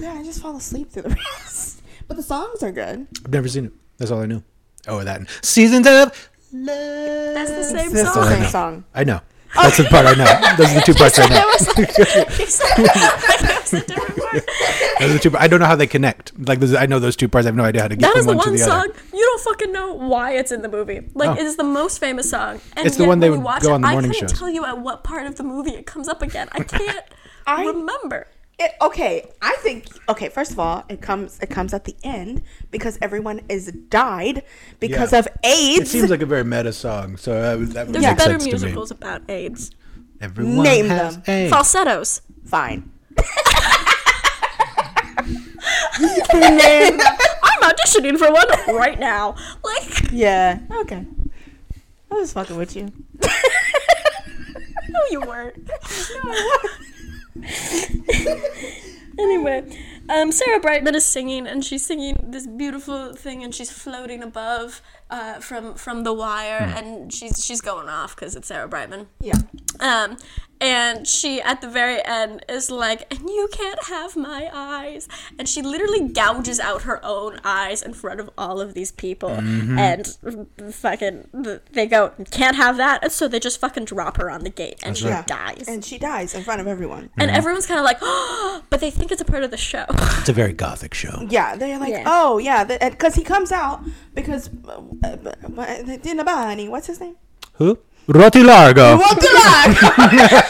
Yeah, I just fall asleep through the rest. But the songs are good. I've never seen it. That's all I knew. Oh, that and seasons of love. That's the same It's the song. same song. I know. That's the part I know. Those are the two parts I know. That was like, you said that was a different part. Those are the two. I don't know how they connect. Like those, I know those two parts. I have no idea how to get That from the one, one to the song other. you don't fucking know why it's in the movie. Like Oh. it is the most famous song. And It's the one they you would watch go it, on the morning show. I couldn't shows. tell you at what part of the movie it comes up again. I can't I- remember. It, okay, I think okay. First of all, it comes it comes at the end because everyone is died because Yeah. of AIDS. It seems like a very meta song, so that would, that would There's make better sense to me. musicals about AIDS. Everyone Name has them. AIDS. Falsettos. fine. I'm auditioning for one right now. Like, Yeah. Okay. I was fucking with you. no, you weren't. anyway, um, Sarah Brightman is singing, and she's singing this beautiful thing, and she's floating above uh, from from the wire, and she's she's going off because it's Sarah Brightman. Yeah. Um, and she at the very end is like, and you can't have my eyes. And she literally gouges out her own eyes in front of all of these people. And fucking, they go, can't have that. And so they just fucking drop her on the gate and she Yeah. dies. And, And she dies in front of everyone. And everyone's kind of like, oh, but they think it's a part of the show. It's a very gothic show. Yeah, they're like, Yeah. oh yeah, because he comes out because uh, uh, uh, Dinabani, what's his name? Who? Rotti Largo. What the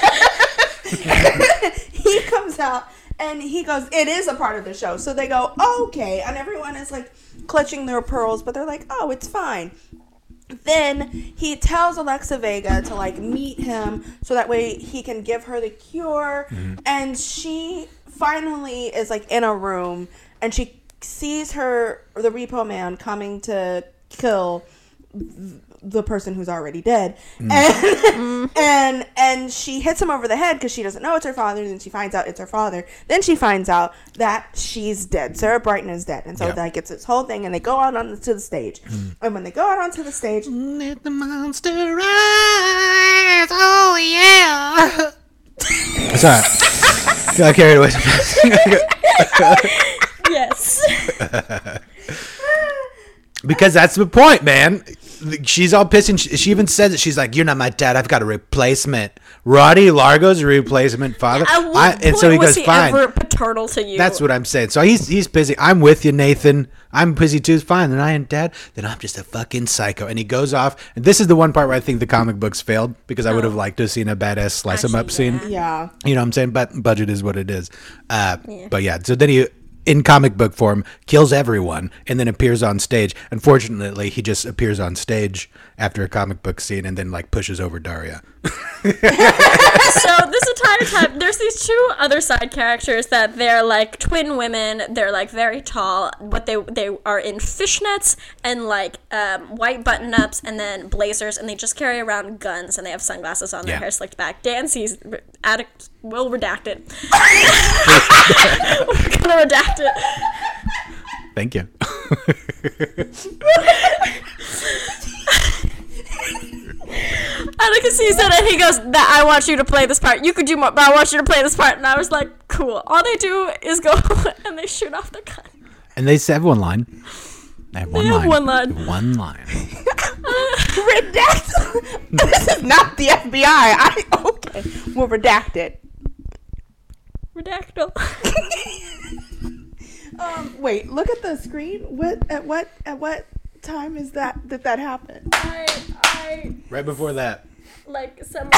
he comes out and he goes, it is a part of the show. So they go, okay, and everyone is like clutching their pearls, but they're like, oh, it's fine. Then he tells Alexa Vega to like meet him so that way he can give her the cure. Mm-hmm. And she finally is like in a room and she sees her, the repo man, coming to kill the person who's already dead mm. and mm-hmm. and and she hits him over the head because she doesn't know it's her father then she finds out it's her father then she finds out that she's dead sarah brightman is dead and so Yeah. like it's this whole thing and they go out onto the stage mm. and when they go out onto the stage Let the monster rise. Oh yeah. Sorry. Got carried away. yes. because that's the point, man. She's all pissed, and she, she even says it. She's like, "You're not my dad. I've got a replacement. Rotti Largo's a replacement father." I- and so he was goes, he "Fine." ever paternal to you? That's what I'm saying. So he's he's busy. I'm with you, Nathan. I'm busy too. Fine. Then I ain't dad. Then I'm just a fucking psycho. And he goes off. And this is the one part where I think the comic books failed because I would have liked to have seen a badass slice him up Actually, scene. yeah. yeah You know what I'm saying? But budget is what it is. Uh, But yeah, so then he, in comic book form, kills everyone and then appears on stage. Unfortunately, he just appears on stage after a comic book scene and then like pushes over Daria. so this entire time there's these two other side characters that they're like twin women they're like very tall but they they are in fishnets and like um, white button ups and then blazers and they just carry around guns and they have sunglasses on their Yeah. hair slicked back dancy's addict will redact it we're gonna redact it Thank you. Atticus sees it and he goes, "That I want you to play this part. You could do more, but I want you to play this part." And I was like, "Cool." All they do is go and they shoot off the gun. and they have one line. They have one have line. one line. One line. redact this is not the fbi i okay we'll redact it Redactyl. um wait look at the screen. What at what at what time is that did that happen? I, I, Right before that. like, some.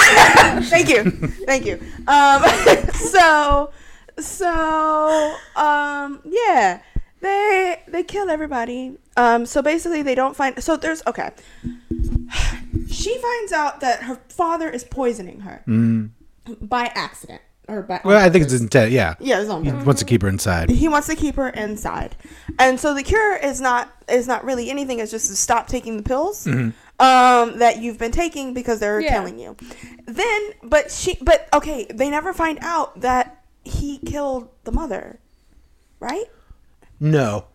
thank you. Thank you. Um so so um yeah. They they kill everybody. Um so basically they don't find so there's okay. She finds out that her father is poisoning her by accident or by Well, I think it's intent. Yeah. yeah it's on He wants to keep her inside. he wants to keep her inside and so the cure is not is not really anything it's just to stop taking the pills um that you've been taking because they're Yeah. killing you then but she but okay they never find out that he killed the mother right No.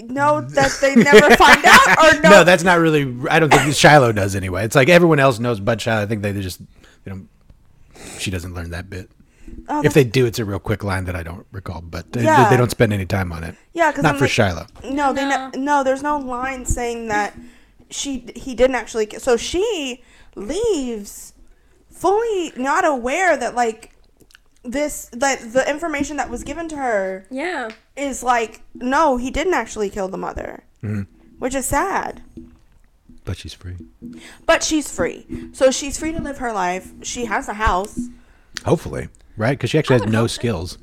No, that they never find out, or no? No, that's not really. I don't think Shiloh does anyway. It's like everyone else knows, but Shiloh. I think they just, you know, she doesn't learn that bit. Oh, if they do, it's a real quick line that I don't recall, but they, Yeah. they don't spend any time on it. yeah, because Not for Shiloh. No, they No. no. no. There's no line saying that she he didn't actually. So she leaves fully not aware that like this that the information that was given to her Yeah. is like no, he didn't actually kill the mother, mm-hmm. which is sad. But she's free. But she's free, so she's free to live her life. She has a house. Hopefully, right? Because she actually has no skills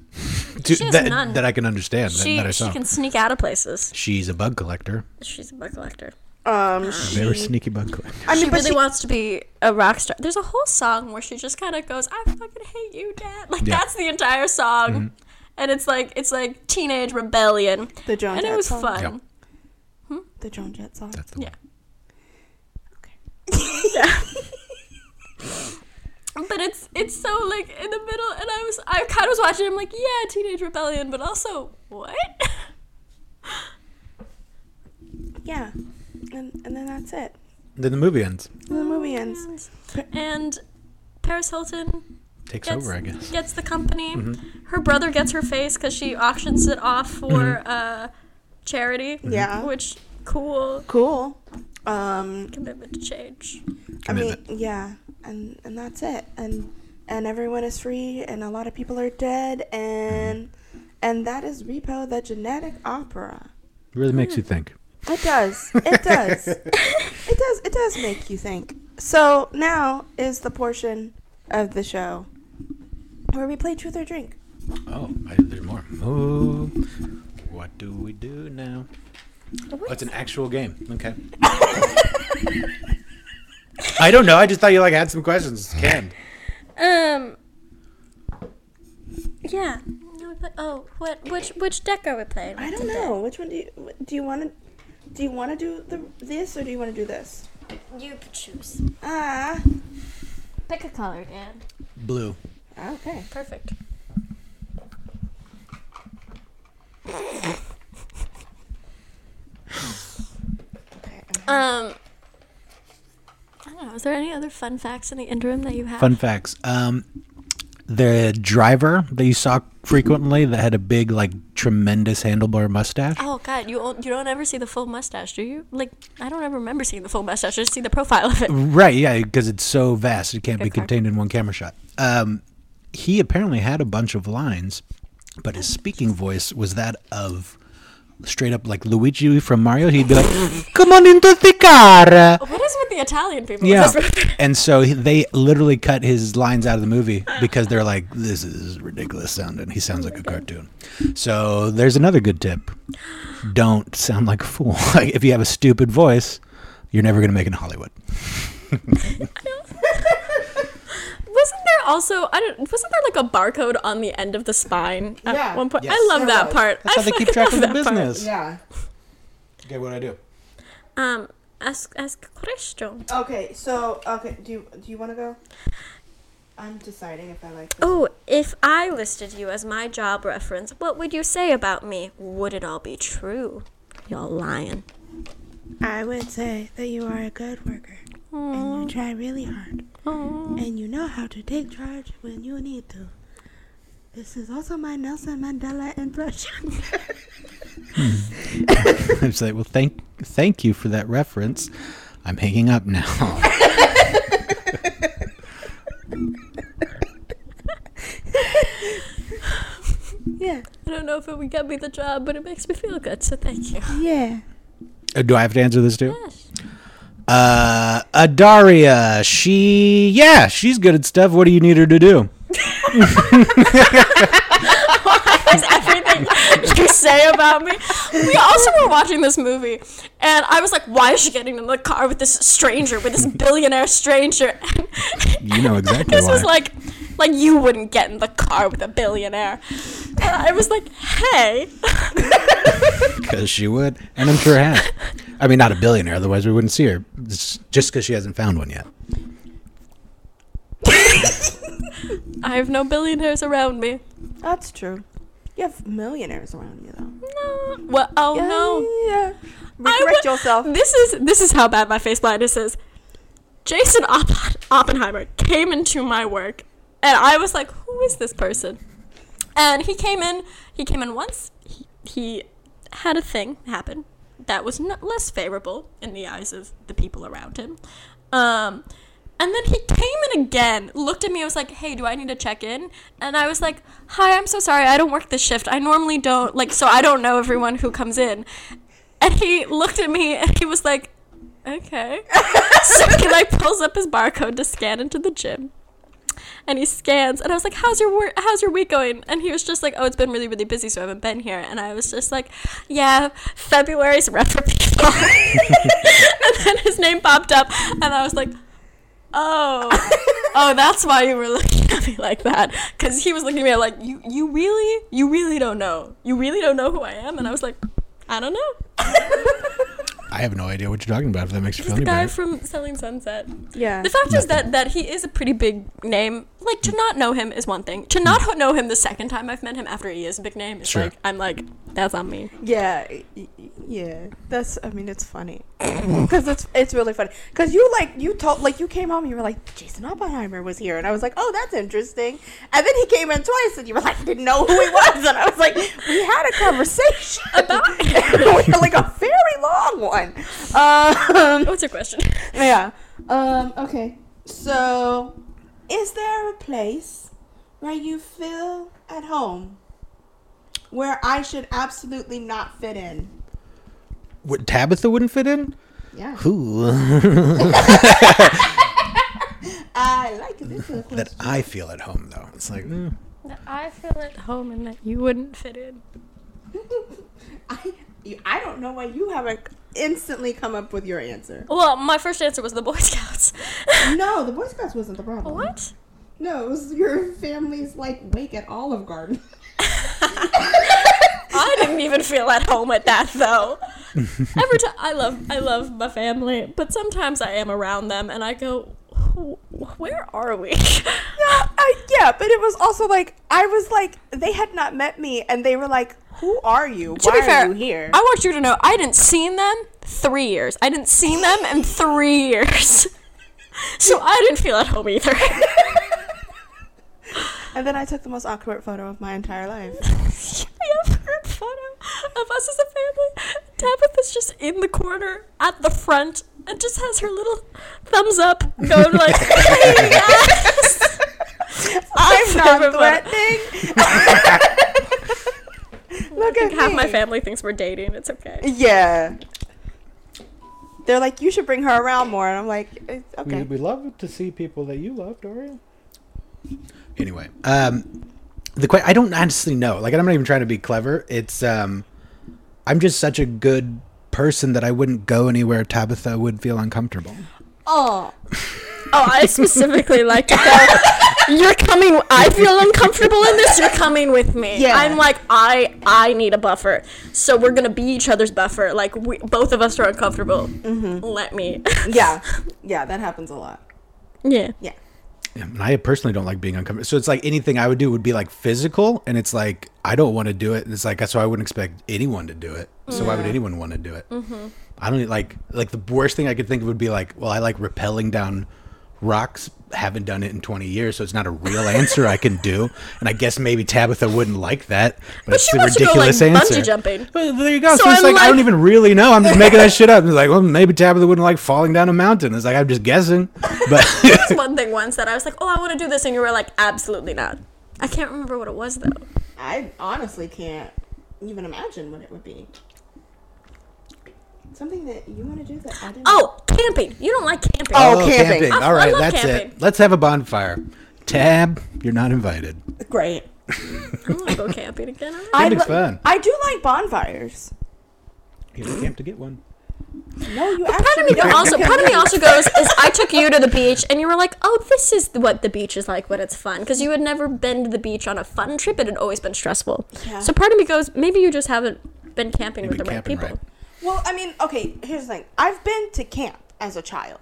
to, She has that, none. that I can understand. that- She that I she saw. can sneak out of places. She's a bug collector. She's a bug collector. Um, ah. Very she, sneaky bug collector. I mean, she but really she, wants to be a rock star. There's a whole song where she just kind of goes, "I fucking hate you, Dad." Like Yeah. that's the entire song, mm-hmm. and it's like it's like teenage rebellion, the Joan and it Jett was song. fun. Yeah. Hmm? The Joan Jett song. That's the Yeah. Okay. Yeah. but it's it's so like in the middle, and I was I kind of was watching. I'm like, yeah, teenage rebellion, but also what? Yeah, and and then that's it. Then the movie ends. And the movie ends. and Paris Hilton Takes gets, over, I guess. gets the company. Mm-hmm. Her brother gets her face because she auctions it off for mm-hmm. uh, charity. Yeah. Which cool Cool. Um, commitment to change. I mean, yeah, and and that's it. And and everyone is free, and a lot of people are dead, and and that is Repo, the genetic opera. really makes you think. It does. It does. it does. It does make you think. So now is the portion of the show where we play Truth or Drink. Oh, I, there's more. Oh, what do we do now? Oh, it's an actual game. Okay. I don't know. I just thought you like had some questions. Canned. Um. Yeah. Oh, what? Which which deck are we playing? I don't know which one do you do. You want to do you want to do the this or do you want to do this? You choose. Ah, Pick a color, Dan. Blue. okay. Perfect. Okay. Um. I don't know. Is there any other fun facts in the interim that you have? Fun facts. Um, the driver that you saw frequently that had a big, like, tremendous handlebar mustache. Oh God, you you don't ever see the full mustache, do you? Like I don't ever remember seeing the full mustache. I just see the profile of it. Right, yeah, because it's so vast, it can't be Good card. contained in one camera shot. Um, he apparently had a bunch of lines, but his speaking voice was that of straight up like Luigi from Mario. He'd be like, "Come on into the car." What is with the Italian people? Yeah, and so they literally cut his lines out of the movie because they're like, "This is ridiculous sounding." He sounds like a cartoon. So there's another good tip: don't sound like a fool. Like, if you have a stupid voice, you're never gonna make it in Hollywood. Wasn't there also I don't wasn't there like a barcode on the end of the spine at Yeah. one point? Yes. I love There that was. part. That's how they keep track of the that part. business. Yeah. Okay, what do I do? Um, ask ask a question. Okay. So okay. Do you do you want to go? I'm deciding if I like. This. Oh, if I listed you as my job reference, what would you say about me? Would it all be true? Y'all lying. I would say that you are a good worker and you try really hard Oh. and you know how to take charge when you need to. This is also my Nelson Mandela impression. I say, well, thank thank you for that reference. I'm hanging up now. yeah. I don't know if it would get me the job, but it makes me feel good, so thank you. Yeah. Uh, do I have to answer this too? Yes. Uh, Adaria, she, yeah, she's good at stuff. What do you need her to do? That's everything you say about me. We also were watching this movie, and I was like, "Why is she getting in the car with this stranger, with this billionaire stranger?" You know exactly this why. was like, like you wouldn't get in the car with a billionaire. And I was like, "Hey, Because she would, and I'm sure has. I mean, not a billionaire, otherwise we wouldn't see her. It's just because she hasn't found one yet. I have no billionaires around me." That's true. You have millionaires around you, though. No. Well, oh no. Yeah. I Recorrect wa- yourself. This is this is how bad my face blindness is. Jason Oppen- Oppenheimer came into my work, and I was like, "Who is this person?" And he came in. He came in once. He, he had a thing happen that was not less favorable in the eyes of the people around him. Um, and then he came in again, looked at me, was like, "Hey, do I need to check in?" And I was like, "Hi, I'm so sorry. I don't work this shift. I normally don't like, so I don't know everyone who comes in." And he looked at me and he was like, "Okay." so he like pulls up his barcode to scan into the gym. And he scans, and I was like, "How's your work? How's your week going?" And he was just like, "Oh, it's been really, really busy, so I haven't been here." And I was just like, "Yeah, February's rough for people." and then his name popped up, and I was like, "Oh, oh, that's why you were looking at me like that." Because he was looking at me like, "You, you really, you really don't know. You really don't know who I am." And I was like, "I don't know." I have no idea what you're talking about. If that makes you He's feel the any guy better. from Selling Sunset. Yeah. The fact is that that he is a pretty big name. Like to not know him is one thing. To not ho- know him the second time I've met him after he is a big name is Sure. like I'm like that's on me. Yeah, y- y- yeah. That's. I mean, it's funny because it's it's really funny because you like you told like you came home and you were like Jason Oppenheimer was here and I was like oh that's interesting and then he came in twice and you were like didn't know who he was and I was like we had a conversation About like a very long one. Um, What's your question? yeah. Um. Okay. So, is there a place where you feel at home where I should absolutely not fit in? What Tabitha wouldn't fit in? Yeah. Who? I like this. that. I feel at home though. It's like mm, That I feel at home and that you wouldn't fit in. I, I don't know why you haven't instantly come up with your answer. Well, my first answer was the Boy Scouts. No, the Boy Scouts wasn't the problem. what? No, it was your family's like wake at Olive Garden. I didn't even feel at home at that though. Every time I love I love my family, but sometimes I am around them and I go, where are we? Yeah, I, yeah, but it was also like I was like they had not met me, and they were like, "Who are you? to Why be fair, are you here?" I want you to know I didn't seen them three years. I didn't seen them in three years. So I didn't feel at home either. and then I took the most awkward photo of my entire life. I have a photo of us as a family. Tabitha's just in the corner at the front and just has her little thumbs up going like, hey, yes. I'm not threatening. Look at Half me. my family thinks we're dating. It's okay. Yeah. They're like, you should bring her around more, and I'm like, "Eh, we, okay. we love to see people that you love, Doria. Anyway, um, the que- I don't honestly know. Like I'm not even trying to be clever. It's um, I'm just such a good person that I wouldn't go anywhere Tabitha would feel uncomfortable. Oh, Oh, I specifically like to go. You're coming. I feel uncomfortable in this. You're coming with me. Yeah. I'm like I. I need a buffer. So we're gonna be each other's buffer. Like we, both of us are uncomfortable. Let me. yeah, yeah, that happens a lot. yeah. Yeah. Yeah, And I personally don't like being uncomfortable. So it's like anything I would do would be like physical, and it's like I don't want to do it. And it's like that's why I wouldn't expect anyone to do it. So why would anyone want to do it? Mm-hmm. I don't like like the worst thing I could think of would be like, well, I like rappelling down rocks. Haven't done it in 20 years, so it's not a real answer I can do. And I guess maybe Tabitha wouldn't like that, but, it's she the wants to go, ridiculous like, answer. bungee jumping. Well, there you go. So So, it's I'm like, I don't even really know. I'm just making that shit up. It's like, well, maybe Tabitha wouldn't like falling down a mountain. It's like I'm just guessing, but. That's one thing once that I was like, oh, I want to do this, and you were like, absolutely not. I can't remember what it was though. I honestly can't even imagine what it would be. Something that you want to do that I didn't. Oh, camping. You don't like camping. Oh, oh camping. I- All right, I love that's camping. it. Let's have a bonfire. Tab, you're not invited. great. I want to go camping again. I, Camping's fun. I do like bonfires. You don't camp to get one. No, you Part of actually. me also part of me also goes is I took you to the beach and you were like, oh, this is what the beach is like when it's fun because you had never been to the beach on a fun trip. It had always been stressful. Yeah. So part of me goes, maybe you just haven't been camping Maybe with the right camping people. right. Well, I mean, okay. Here's the thing. I've been to camp as a child.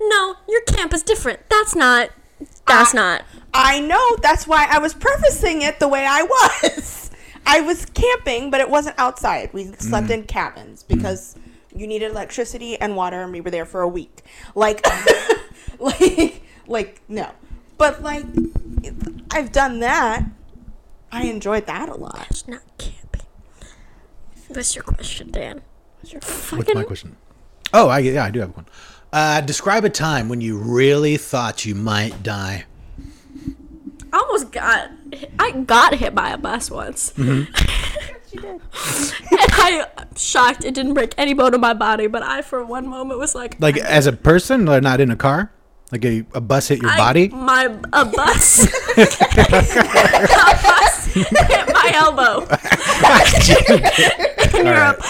No, your camp is different. That's not. That's I- not. I know. That's why I was prefacing it the way I was. I was camping, but it wasn't outside. We slept mm. in cabins mm. because you needed electricity and water, and we were there for a week. Like, like, like no. But like, I've done that. I enjoyed that a lot. It's not camping. What's your question, Dan? What's my question? Oh, I yeah, I do have one. Uh, describe a time when you really thought you might die. I almost got I got hit by a bus once. and I I'm shocked it didn't break any bone in my body, but I for one moment was like Like as a person, or not in a car? Like a, a bus hit your I- body? My a bus. a bus hit my elbow. in Europe.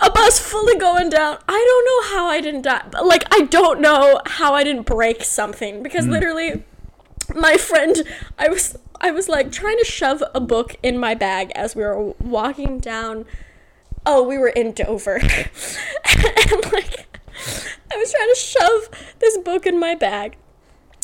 A bus fully going down. I don't know how I didn't die. Like I don't know how I didn't break something because hmm. literally my friend I was I was like trying to shove a book in my bag as we were walking down oh we were in Dover and like I was trying to shove this book in my bag.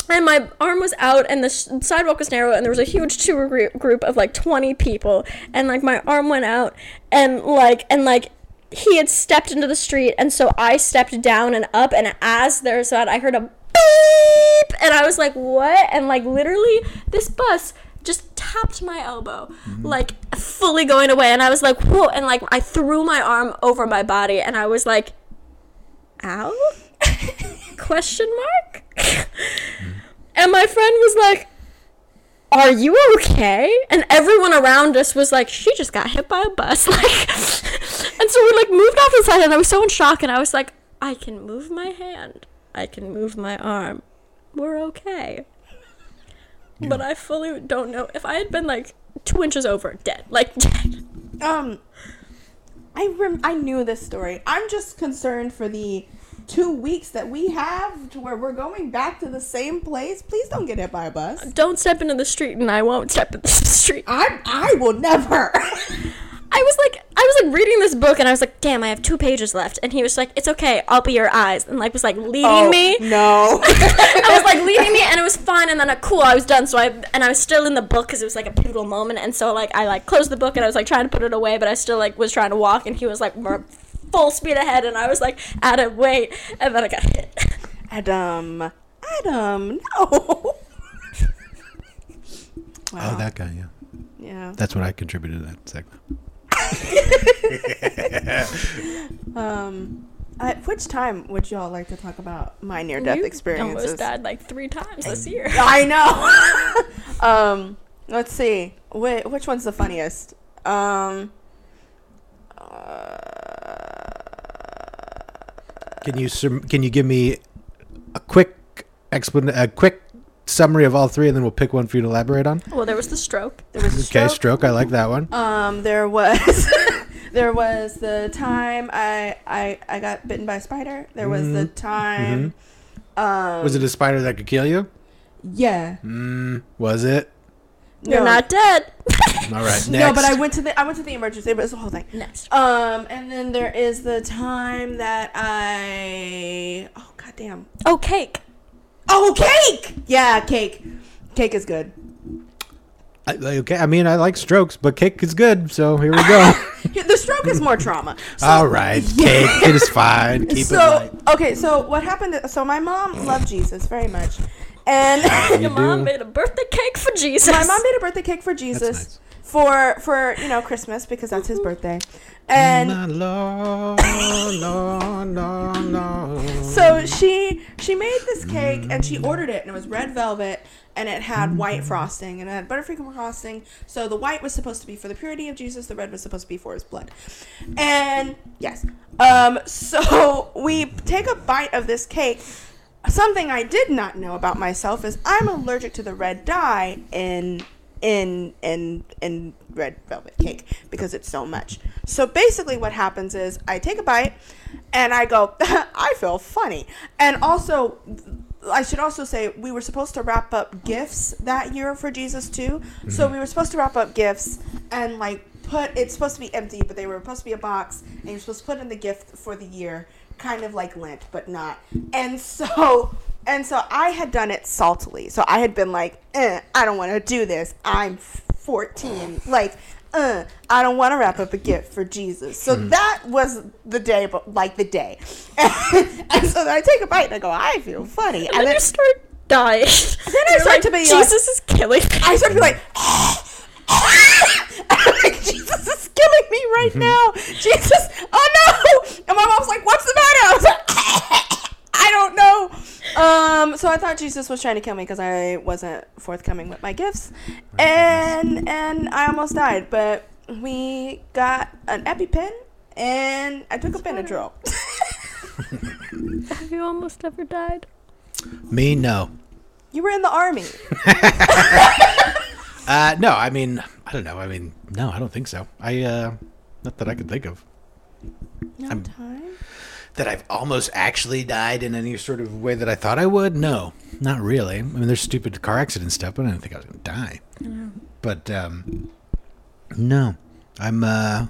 And my arm was out and the sh- sidewalk was narrow and there was a huge tour group, group of like 20 people. And like my arm went out and like and like he had stepped into the street and so i stepped down and up and as there's that i heard a beep and i was like what? And like literally this bus just tapped my elbow mm-hmm. like fully going away. And i was like whoa and like i threw my arm over my body and i was like ow question mark? And my friend was like are you okay? And everyone around us was like she just got hit by a bus. Like and so we like moved off the side and i was so in shock and i was like i can move my hand. I can move my arm. We're okay. But i fully don't know if i had been like two inches over dead. Like dead Um, I rem- I knew this story. I'm just concerned for the two weeks that we have to where we're going back to the same place. Please don't get hit by a bus. don't step into the street and i won't step into the street I I will never. I was like, I was like reading this book, and I was like, damn, I have two pages left. And he was like, it's okay, I'll be your eyes, and like was like leading Oh, me. No. I was like leading me, and it was fine. And then uh, cool, I was done. So I and I was still in the book because it was like a pivotal moment. And so like I like closed the book, and I was like trying to put it away, but I still like was trying to walk, and he was like more full speed ahead, and I was like Adam, wait, and then I got hit. Adam. Adam. No. Oh, that guy, yeah. Yeah. That's what I contributed to that segment. Um. At which time would y'all like to talk about my near-death You experiences? Almost died like three times this year. I know. um, let's see. Wh- which one's the funniest? Um, Can you sum- can you give me a quick explan- a quick summary of all three, and then we'll pick one for you to elaborate on? Well, there was the stroke. there was a Okay, stroke. stroke. I like that one. Um, there was there was the time I I I got bitten by a spider. There was the time. Um, Was it a spider that could kill you? Yeah. Mm, was it? You're No. not dead. All right, next. No, but I went to the I went to the emergency. But it's the whole thing. Next. Um, and then there is the time that I oh goddamn Oh, cake. Oh cake yeah cake cake is good. I, okay, I mean, I like strokes, but cake is good. So here we go. The stroke is more trauma. So, all right, cake it is fine. Keep it so light. okay, so what happened? So my mom loved Jesus very much, and You Your mom do. made a birthday cake for Jesus. my mom made a birthday cake for Jesus nice. For for you know Christmas because that's his birthday, and so she she made this cake and she ordered it and it was red velvet and it had white frosting and it had buttercream frosting. So the white was supposed to be for the purity of Jesus, the red was supposed to be for his blood. And yes, um, so we take a bite of this cake. Something I did not know about myself is I'm allergic to the red dye in in in in red velvet cake because it's so much. So basically what happens is I take a bite and I go I feel funny. And also I should also say we were supposed to wrap up gifts that year for Jesus too. So mm-hmm. we were supposed to wrap up gifts and like put it's supposed to be empty, but they were supposed to be a box and you're supposed to put in the gift for the year, kind of like Lent, but not. And so and so I had done it saltily. So I had been like, eh, I don't want to do this. I'm 14. Like uh, I don't want to wrap up a gift for Jesus. So that was the day, but like the day. and so then I take a bite and I go, I feel funny. And And then then you start dying. Then I You're start like, to be like- Jesus is killing me. I start to be like, I'm like, Jesus is killing me right now. Jesus, oh no! And my mom's like, what's the matter? I was like, I don't know. Um, so I thought Jesus was trying to kill me because I wasn't forthcoming with my gifts, and and I almost died. But we got an EpiPen, and I took a Benadryl. Have you almost ever died? Me, no. you were in the army. Uh, no, I mean, I don't know. I mean, no, I don't think so. I, uh, not that I could think of. No I'm- time. That I've almost actually died in any sort of way that I thought I would? No, not really. I mean, there's stupid car accident stuff, but I didn't think I was going to die. But, um, no. I'm, uh,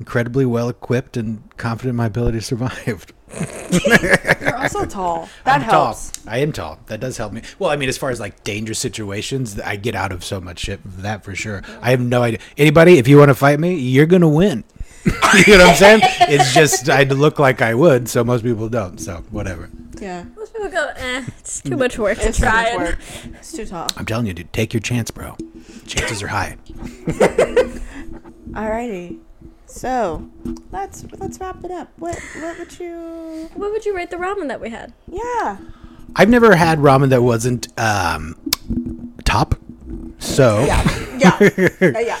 incredibly well equipped and confident in my ability to survive. You're also tall. That I'm helps. Tall. I am tall. That does help me. Well, I mean, as far as like dangerous situations, I get out of so much shit that for sure. I have no idea. Anybody, if you want to fight me, you're gonna win. you know what I'm saying? It's just I look like I would, so most people don't. So whatever. Yeah. Most people go, eh, it's too much work to It's too try. much work. It's too tall. I'm telling you, dude, take your chance, bro. Chances are high. Alrighty. So let's let's wrap it up. What what would you? What would you rate the ramen that we had? Yeah. I've never had ramen that wasn't um, top. So Yeah. Yeah. Uh, yeah.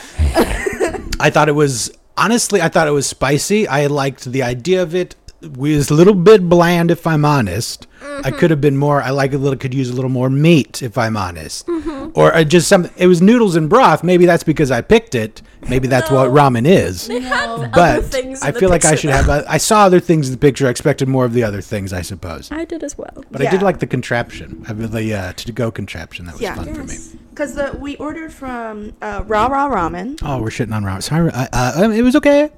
I thought it was honestly, I thought it was spicy. I liked the idea of it. It was a little bit bland, if I'm honest. I could have been more. I like a little. Could use a little more meat, if I'm honest, or uh, just some. It was noodles and broth. Maybe that's because I picked it. Maybe that's what ramen is. They had other But things. in I the feel like I should have. though. uh, I saw other things in the picture. I expected more of the other things. I suppose. I did as well. But I did like the contraption. I mean, the uh, to go contraption. That was Yeah. fun for me. Because we ordered from uh, Raw Raw Ramen. Oh, we're shitting on ramen. Sorry, uh, uh, um, it was okay.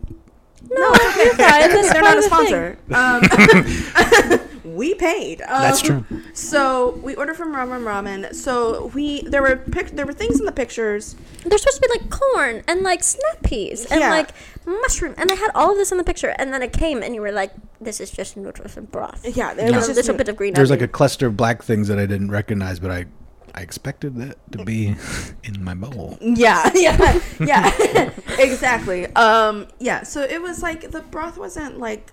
No, you're fine. That's They're not a of the thing. sponsor. Um, we paid. Um, That's true. So we ordered from Ramen Ramen. So we there were pic- there were things in the pictures. They're supposed to be like corn and like snap peas and Yeah. like mushroom, and they had all of this in the picture. And then it came, and you were like, "This is just noodles and broth." Yeah, there It was was just just a bit of green. There's like a onion. cluster of black things that I didn't recognize, but I I expected that to be in my bowl. Yeah, yeah, yeah, exactly. Um, yeah. So it was like the broth wasn't like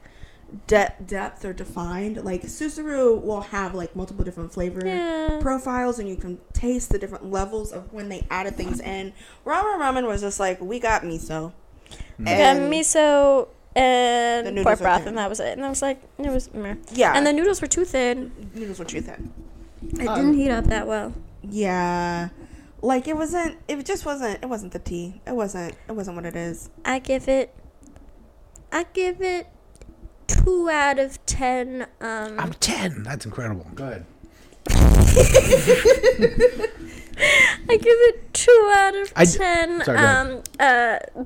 de- depth or defined. Like Susaru will have like multiple different flavor Yeah. profiles, and you can taste the different levels of when they added things in. Ramen Ramen was just like we got miso. We got And- miso and pork broth, and that was it. And I was like, it was meh. Yeah. And the noodles were too thin. noodles were too thin. It didn't heat up that well. Yeah. Like it wasn't it just wasn't it wasn't the tea. It wasn't it wasn't what it is. I give it. I give it two out of ten. Um, I'm ten. That's incredible. Go ahead. I give it two out of I d- ten. Sorry, go ahead. um, uh,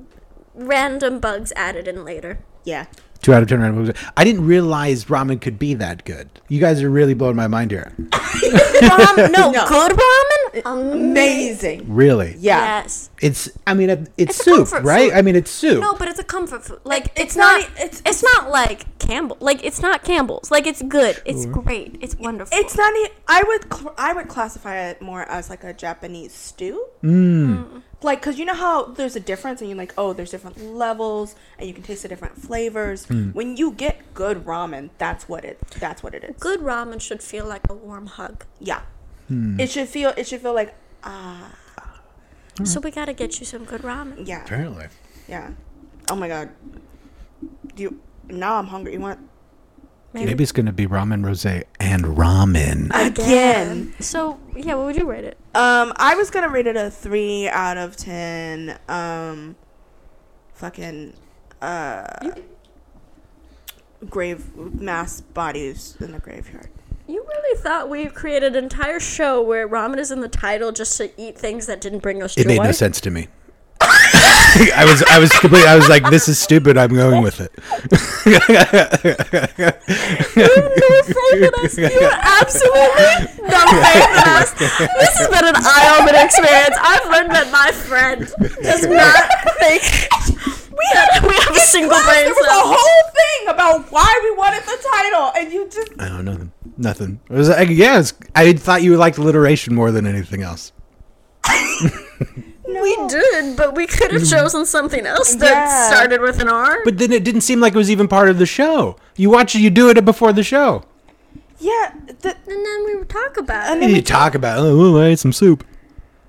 random bugs added in later. Yeah. Two out of ten random movies. I didn't realize ramen could be that good. You guys are really blowing my mind here. Ram- no, No. good ramen. Amazing. Really? Yeah. Yes. It's. I mean, it's, It's soup, right? food. I mean, it's soup. No, but it's a comfort food. Like it's, it's not. not- it's it's- it's not like Campbell. Like it's not Campbell's. Like it's good. It's great. It's wonderful. It's not e- I would cl- I would classify it more as like a Japanese stew. Mm. Like cuz you know how there's a difference and you're like, "Oh, there's different levels and you can taste the different flavors." Hmm. When you get good ramen, that's what it that's what it is. good ramen should feel like a warm hug. Yeah. Hmm. It should feel it should feel like ah, So we gotta get you some good ramen. yeah. Apparently. Yeah. Oh my god. Do you now I'm hungry. You want Maybe it's gonna be ramen rose and ramen. again? So yeah, what would you rate it? Um, I was gonna rate it a three out of ten. Um, fucking uh, grave mass bodies in the graveyard. You really thought we created an entire show where ramen is in the title just to eat things that didn't bring us joy? It made no sense to me. I was I was completely I was like this is stupid. I'm going with it. no faith in us. You have absolutely no faith in us. This has been an eye-opening experience. I've learned that my friend does not think we have, we have a single brain There was a whole thing about why we wanted the title, and you just I don't know nothing. Nothing. It was like yeah. It's, I thought you liked alliteration more than anything else. We did, but we could have mm-hmm. chosen something else that Yeah. started with an R. But then it didn't seem like it was even part of the show. You watch it. You do it before the show. yeah, the, and then we would talk about And it. You talk about oh well, I ate some soup.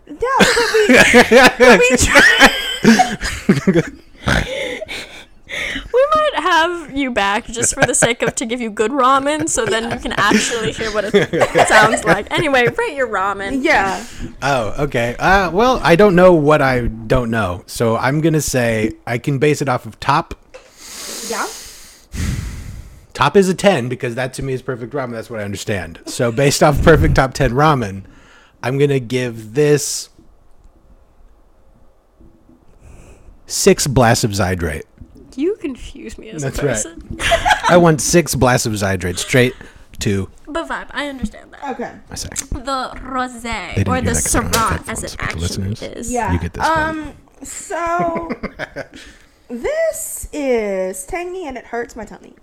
yeah. But we, but we tried. We might have you back just for the sake of to give you good ramen, so then you can actually hear what it sounds like. Anyway, rate your ramen. Yeah, Oh, okay. Uh, well, I don't know what I don't know, so I'm gonna say I can base it off of top. yeah. Top is a ten because that to me is perfect ramen. That's what I understand. So based off perfect top ten ramen, I'm gonna give this six blasts of Zydrate. You confuse me as That's a right. person. I want six blasts of Zydrate straight to But vibe, I understand that. Okay. I sack. The rosé or the that 'cause I don't have Syrah, as it actually listeners- is. Yeah. You get this one. Um. So this is tangy and it hurts my tummy.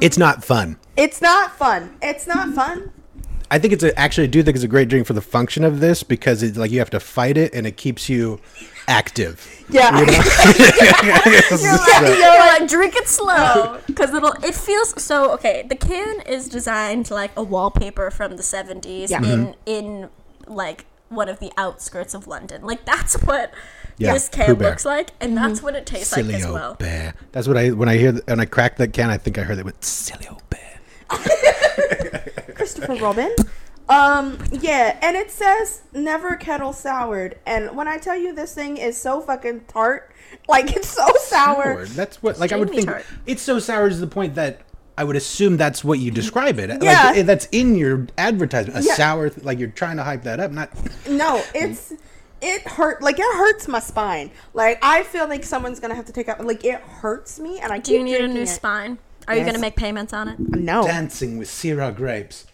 It's not fun. It's not fun. It's not fun. I think it's a, actually I do think it's a great drink for the function of this because it's like you have to fight it and it keeps you active. Yeah. You're like, you're like, drink it slow because it'll. It feels so okay. The can is designed like a wallpaper from the '70s Yeah. in mm-hmm. in like one of the outskirts of London. Like that's what Yeah, this Pooh can Bear. looks like, and that's mm-hmm. what it tastes like as well. bear. That's what I when I hear th- when I crack that can, I think I heard it with silly old bear. Christopher Robin. Um, yeah, and it says never kettle soured. And when I tell you this thing is so fucking tart, like it's so sour. Sour. That's what like I would think. tart. It's so sour to the point that I would assume that's what you describe it. Yeah. Like that's in your advertisement. A Yeah. sour th- like you're trying to hype that up. Not No, it's it hurt like it hurts my spine. Like I feel like someone's gonna have to take out like it hurts me and I Do you need a new it. spine? Are you gonna make payments on it? No. dancing with Syrah grapes.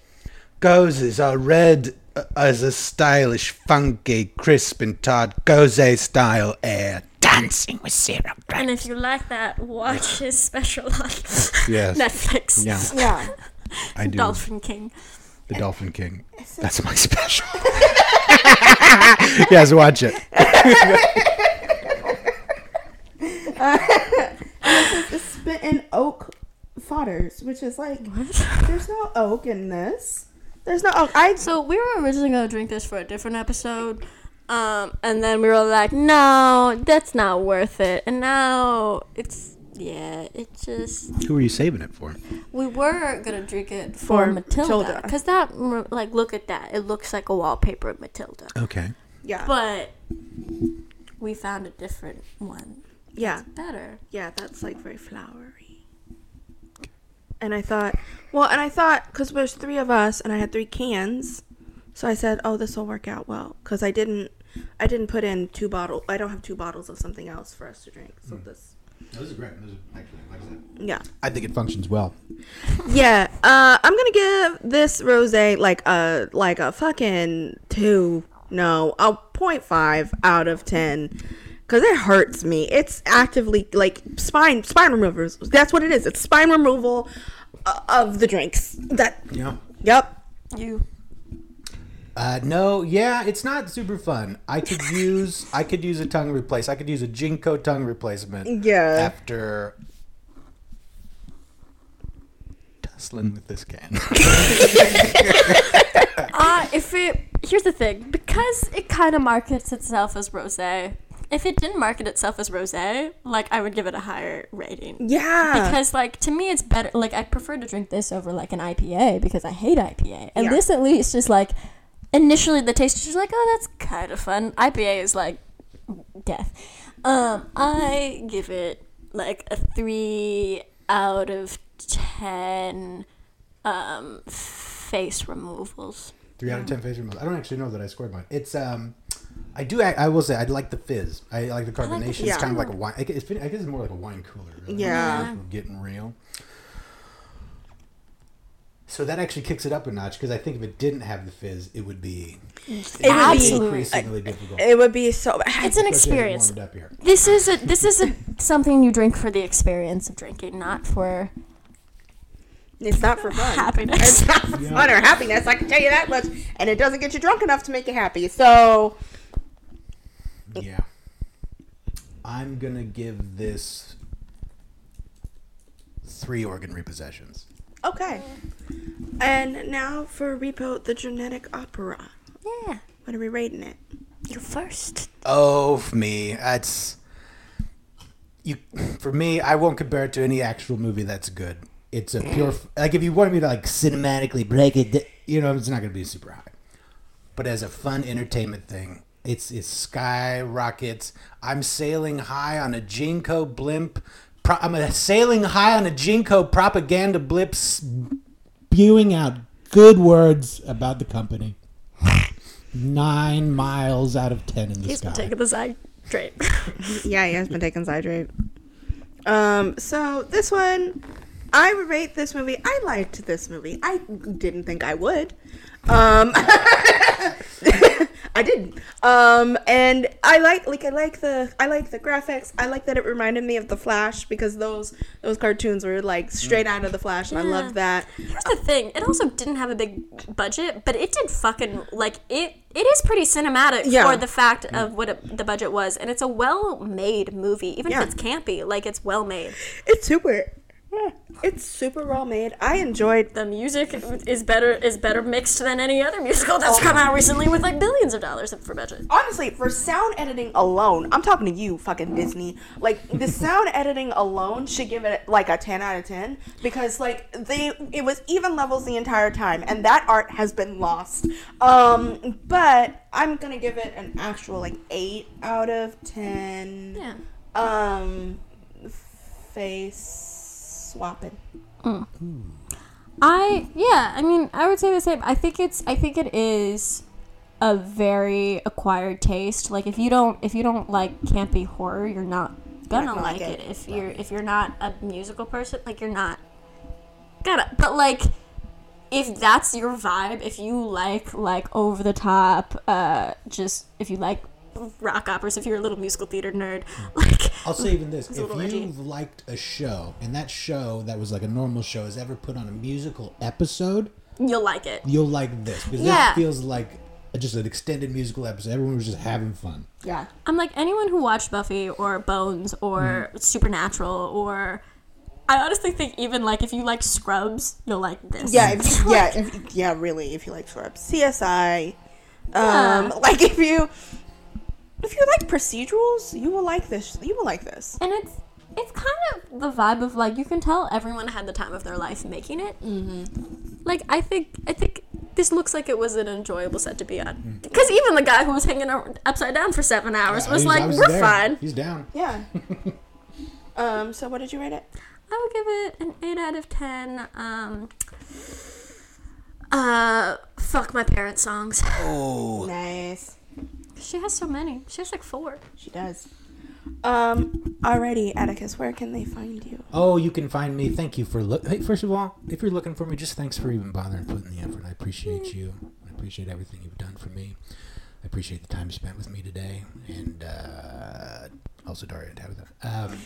Goses are red uh, as a stylish, funky, crisp and tart Gose style air. Dancing with Syrah grapes. And if you like that, watch his special on Yes. Netflix. Yeah, Yeah. I do. Dolphin King. The Dolphin King. That's my special. yes, watch it. It's in oak foeders, which is like there's no oak in this. There's no oak. I So we were originally gonna drink this for a different episode, um, and then we were like, no, that's not worth it. And now it's yeah, it just Who are you saving it for? we were gonna drink it for, For Matilda Matilda. because that like look at that, it looks like a wallpaper of Matilda, Okay. yeah. but we found a different one yeah. better. Yeah, that's like very flowery. And I thought, well, and I thought because there's three of us and I had three cans, so I said, oh, this will work out well because I didn't, I didn't put in two bottles. I don't have two bottles of something else for us to drink. So this, Those are great. Those are actually, like I said. yeah, I think it functions well. yeah. Uh, I'm gonna give this rosé like a like a fucking two, no, a 0.5 out of ten. Cause it hurts me. It's actively like spine spine removers. That's what it is. It's spine removal uh, of the drinks. That Yeah. yep. You Uh, no, yeah, it's not super fun. I could use I could use a tongue replace. I could use a GeneCo tongue replacement. Yeah. After tussling with this can. Uh, if it here's the thing, because it kind of markets itself as rosé. If it didn't market itself as rosé, like I would give it a higher rating. Yeah. Because like to me, it's better. Like I prefer to drink this over like an IPA because I hate IPA, and Yeah. this at least is like initially the taste is just like oh that's kind of fun. IPA is like death. Um, I give it like a three out of ten. Um, face removals. Three out of ten face removals. I don't actually know that I scored mine. It's um I do. I, I will say I like the fizz. I like the carbonation. Yeah. It's kind of like a wine. I guess, I guess it's more like a wine cooler. Really. Yeah. We're getting real. So that actually kicks it up a notch because I think if it didn't have the fizz, it would be It would be, Absolutely. increasingly difficult. it would be so It's an Especially it experience. up here. This is a this is a something you drink for the experience of drinking, not for It's not for fun. happiness. It's not for fun or happiness. I can tell you that much. And it doesn't get you drunk enough to make you happy. So Yeah. I'm gonna give this three organ repossessions. okay. And now for Repo the Genetic Opera. yeah. What are we rating it? You first. Oh, me, that's you. For me, I won't compare it to any actual movie that's good. It's a pure like if you wanted me to like cinematically break it, you know, it's not going to be super high. But as a fun entertainment thing, it's it's skyrockets. I'm sailing high on a GeneCo blimp. Pro, I'm a sailing high on a GeneCo propaganda blimp, spewing out good words about the company. Nine miles out of ten in the He's sky. been taking the side straight. Yeah, he has been taking Zydrate. Um, so this one, I rate this movie. I liked this movie. I didn't think I would. Um, I didn't. Um, and I like like I like the I like the graphics. I like that it reminded me of the Flash because those those cartoons were like straight out of the Flash, and I Yeah. loved that. Here's the thing: it also didn't have a big budget, but it did fucking like it. It is pretty cinematic Yeah. for the fact of what it, the budget was, and it's a well-made movie. Even Yeah. if it's campy, like it's well made. It's super. It's super well made. I enjoyed The music is better is better mixed than any other musical that's come out recently with like billions of dollars for budget. honestly, for sound editing alone, I'm talking to you, fucking Disney. Like the sound editing alone should give it like a 10 out of 10 because like they it was even levels the entire time and that art has been lost. Um but I'm to give it an actual like 8 out of 10. Yeah. Um face swapping. I yeah, I mean, I would say the same. I think it's I think it is a very acquired taste. Like if you don't if you don't like campy horror, you're not gonna gonna like like it. it. If you're if you're not a musical person, like you're not gonna. But like if that's your vibe, if you like like over the top, uh, just if you like rock operas, if you're a little musical theater nerd, like I'll say even this: a if little edgy. you've liked a show and that show that was like a normal show is ever put on a musical episode, you'll like it. you'll like this because Yeah. this feels like just an extended musical episode. Everyone was just having fun. Yeah. I'm like anyone who watched Buffy or Bones or Supernatural or I honestly think even like if you like Scrubs, you'll like this. Yeah, if, yeah, if, yeah, really. If you like Scrubs, CSI, um, Yeah. like if you if you like procedurals, you will like this. You will like this. and it's it's kind of the vibe of like you can tell everyone had the time of their life making it. Mm-hmm. Like I think I think this looks like it was an enjoyable set to be on because even the guy who was hanging upside down for seven hours was like, was "We're there. fine." He's down. Yeah. um. So, what did you rate it? I would give it an eight out of ten. Um, uh, fuck my parents' songs. Oh, Nice. She has so many. She has like four. She does. Um. Alrighty, Atticus. Where can they find you? oh, you can find me. Thank you for look. Hey, first of all, if you're looking for me, just thanks for even bothering putting the effort. I appreciate you. I appreciate everything you've done for me. I appreciate the time you spent with me today, and uh, also Daria and Tabitha. Um,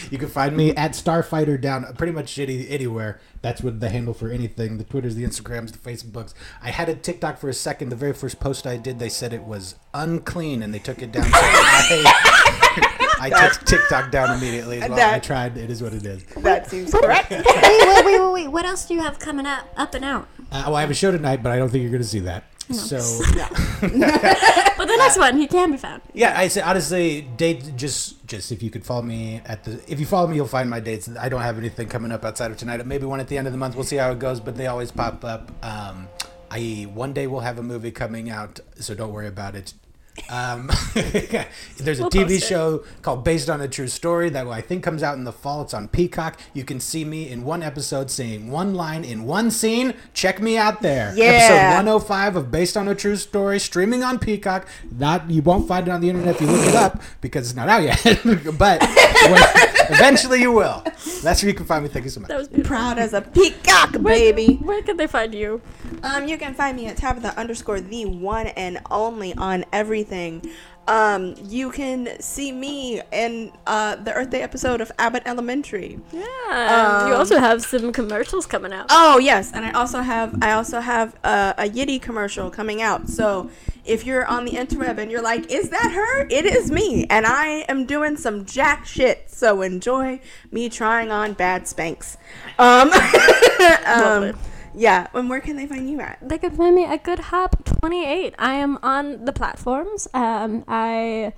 you can find me at Starfighter down pretty much any, anywhere. That's what the handle for anything. The Twitters, the Instagrams, the Facebooks. I had a TikTok for a second. The very first post I did, they said it was unclean, and they took it down. So I, I took TikTok down immediately. As well. I tried. It is what it is. That seems correct. wait, wait, wait, wait, wait. What else do you have coming up, up and out? Uh, well, I have a show tonight, but I don't think you're going to see that. So But the next one, he can be found. yeah, I say honestly, date just just if you could follow me at the if you follow me, you'll find my dates. I don't have anything coming up outside of tonight. Maybe one at the end of the month. We'll see how it goes, but they always pop up. Um, I one day we'll have a movie coming out, so don't worry about it. Um, there's a We'll TV show called Based on a True Story that I think comes out in the fall. It's on Peacock. You can see me in one episode saying one line in one scene. Check me out there. Yeah. Episode 105 of Based on a True Story streaming on Peacock. Not you won't find it on the internet if you look it up because it's not out yet. but eventually you will. That's where you can find me. Thank you so much. That was beautiful. Proud as a peacock, baby. Where can they find you? Um, you can find me at Tabitha underscore the one and only on everything. Um, you can see me in uh, the Earth Day episode of Abbott Elementary. Yeah. you also have some commercials coming out. Oh yes, and I also have I also have a, a Yitty commercial coming out. So if you're on the interweb and you're like, "Is that her?" It is me, and I am doing some jack shit. So enjoy me trying on bad Spanx. Um, um yeah. And where can they find you at? They can find me at Good Hop 28. I am on the platforms. Um, I,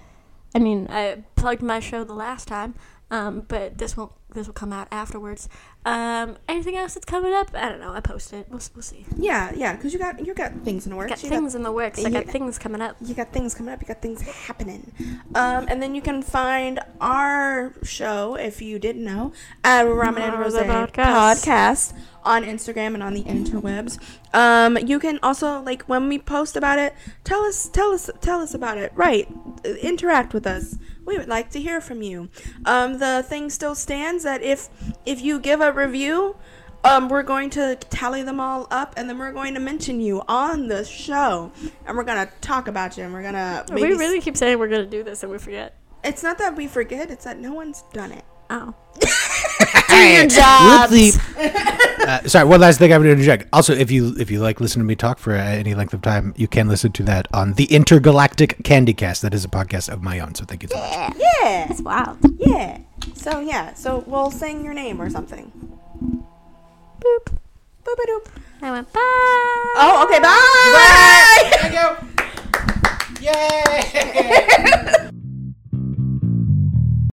I mean, I plugged my show the last time, um, but this won't. This will come out afterwards. Um, anything else that's coming up? I don't know. I post it. We'll, we'll see. Yeah, yeah, because you got you got things in the works. Got you things in the works. I got things coming up. you got things coming up. You got things happening. Um, and then you can find our show if you didn't know at Ramen and Rose podcast. Podcast. on Instagram and on the interwebs. Um, you can also like when we post about it, tell us, tell us, tell us about it. Right, interact with us. We would like to hear from you. Um, the thing still stands that if if you give a review. Um, we're going to tally them all up, and then we're going to mention you on the show, and we're gonna talk about you, and we're gonna. we really keep saying we're gonna do this and we forget. It's not that we forget; it's that no one's done it. Oh. do your job. Uh, sorry, one last thing I'm going to interject. Also, if you if you like listening to me talk for uh, any length of time, you can listen to that on the Intergalactic Candy Cast. That is a podcast of my own. So thank you so much. Yeah, It's wild. yeah. So yeah, so we'll sing your name or something. Boop. Boop-a-doop. I went bye. Oh, okay, Bye. bye. There you go. Yay!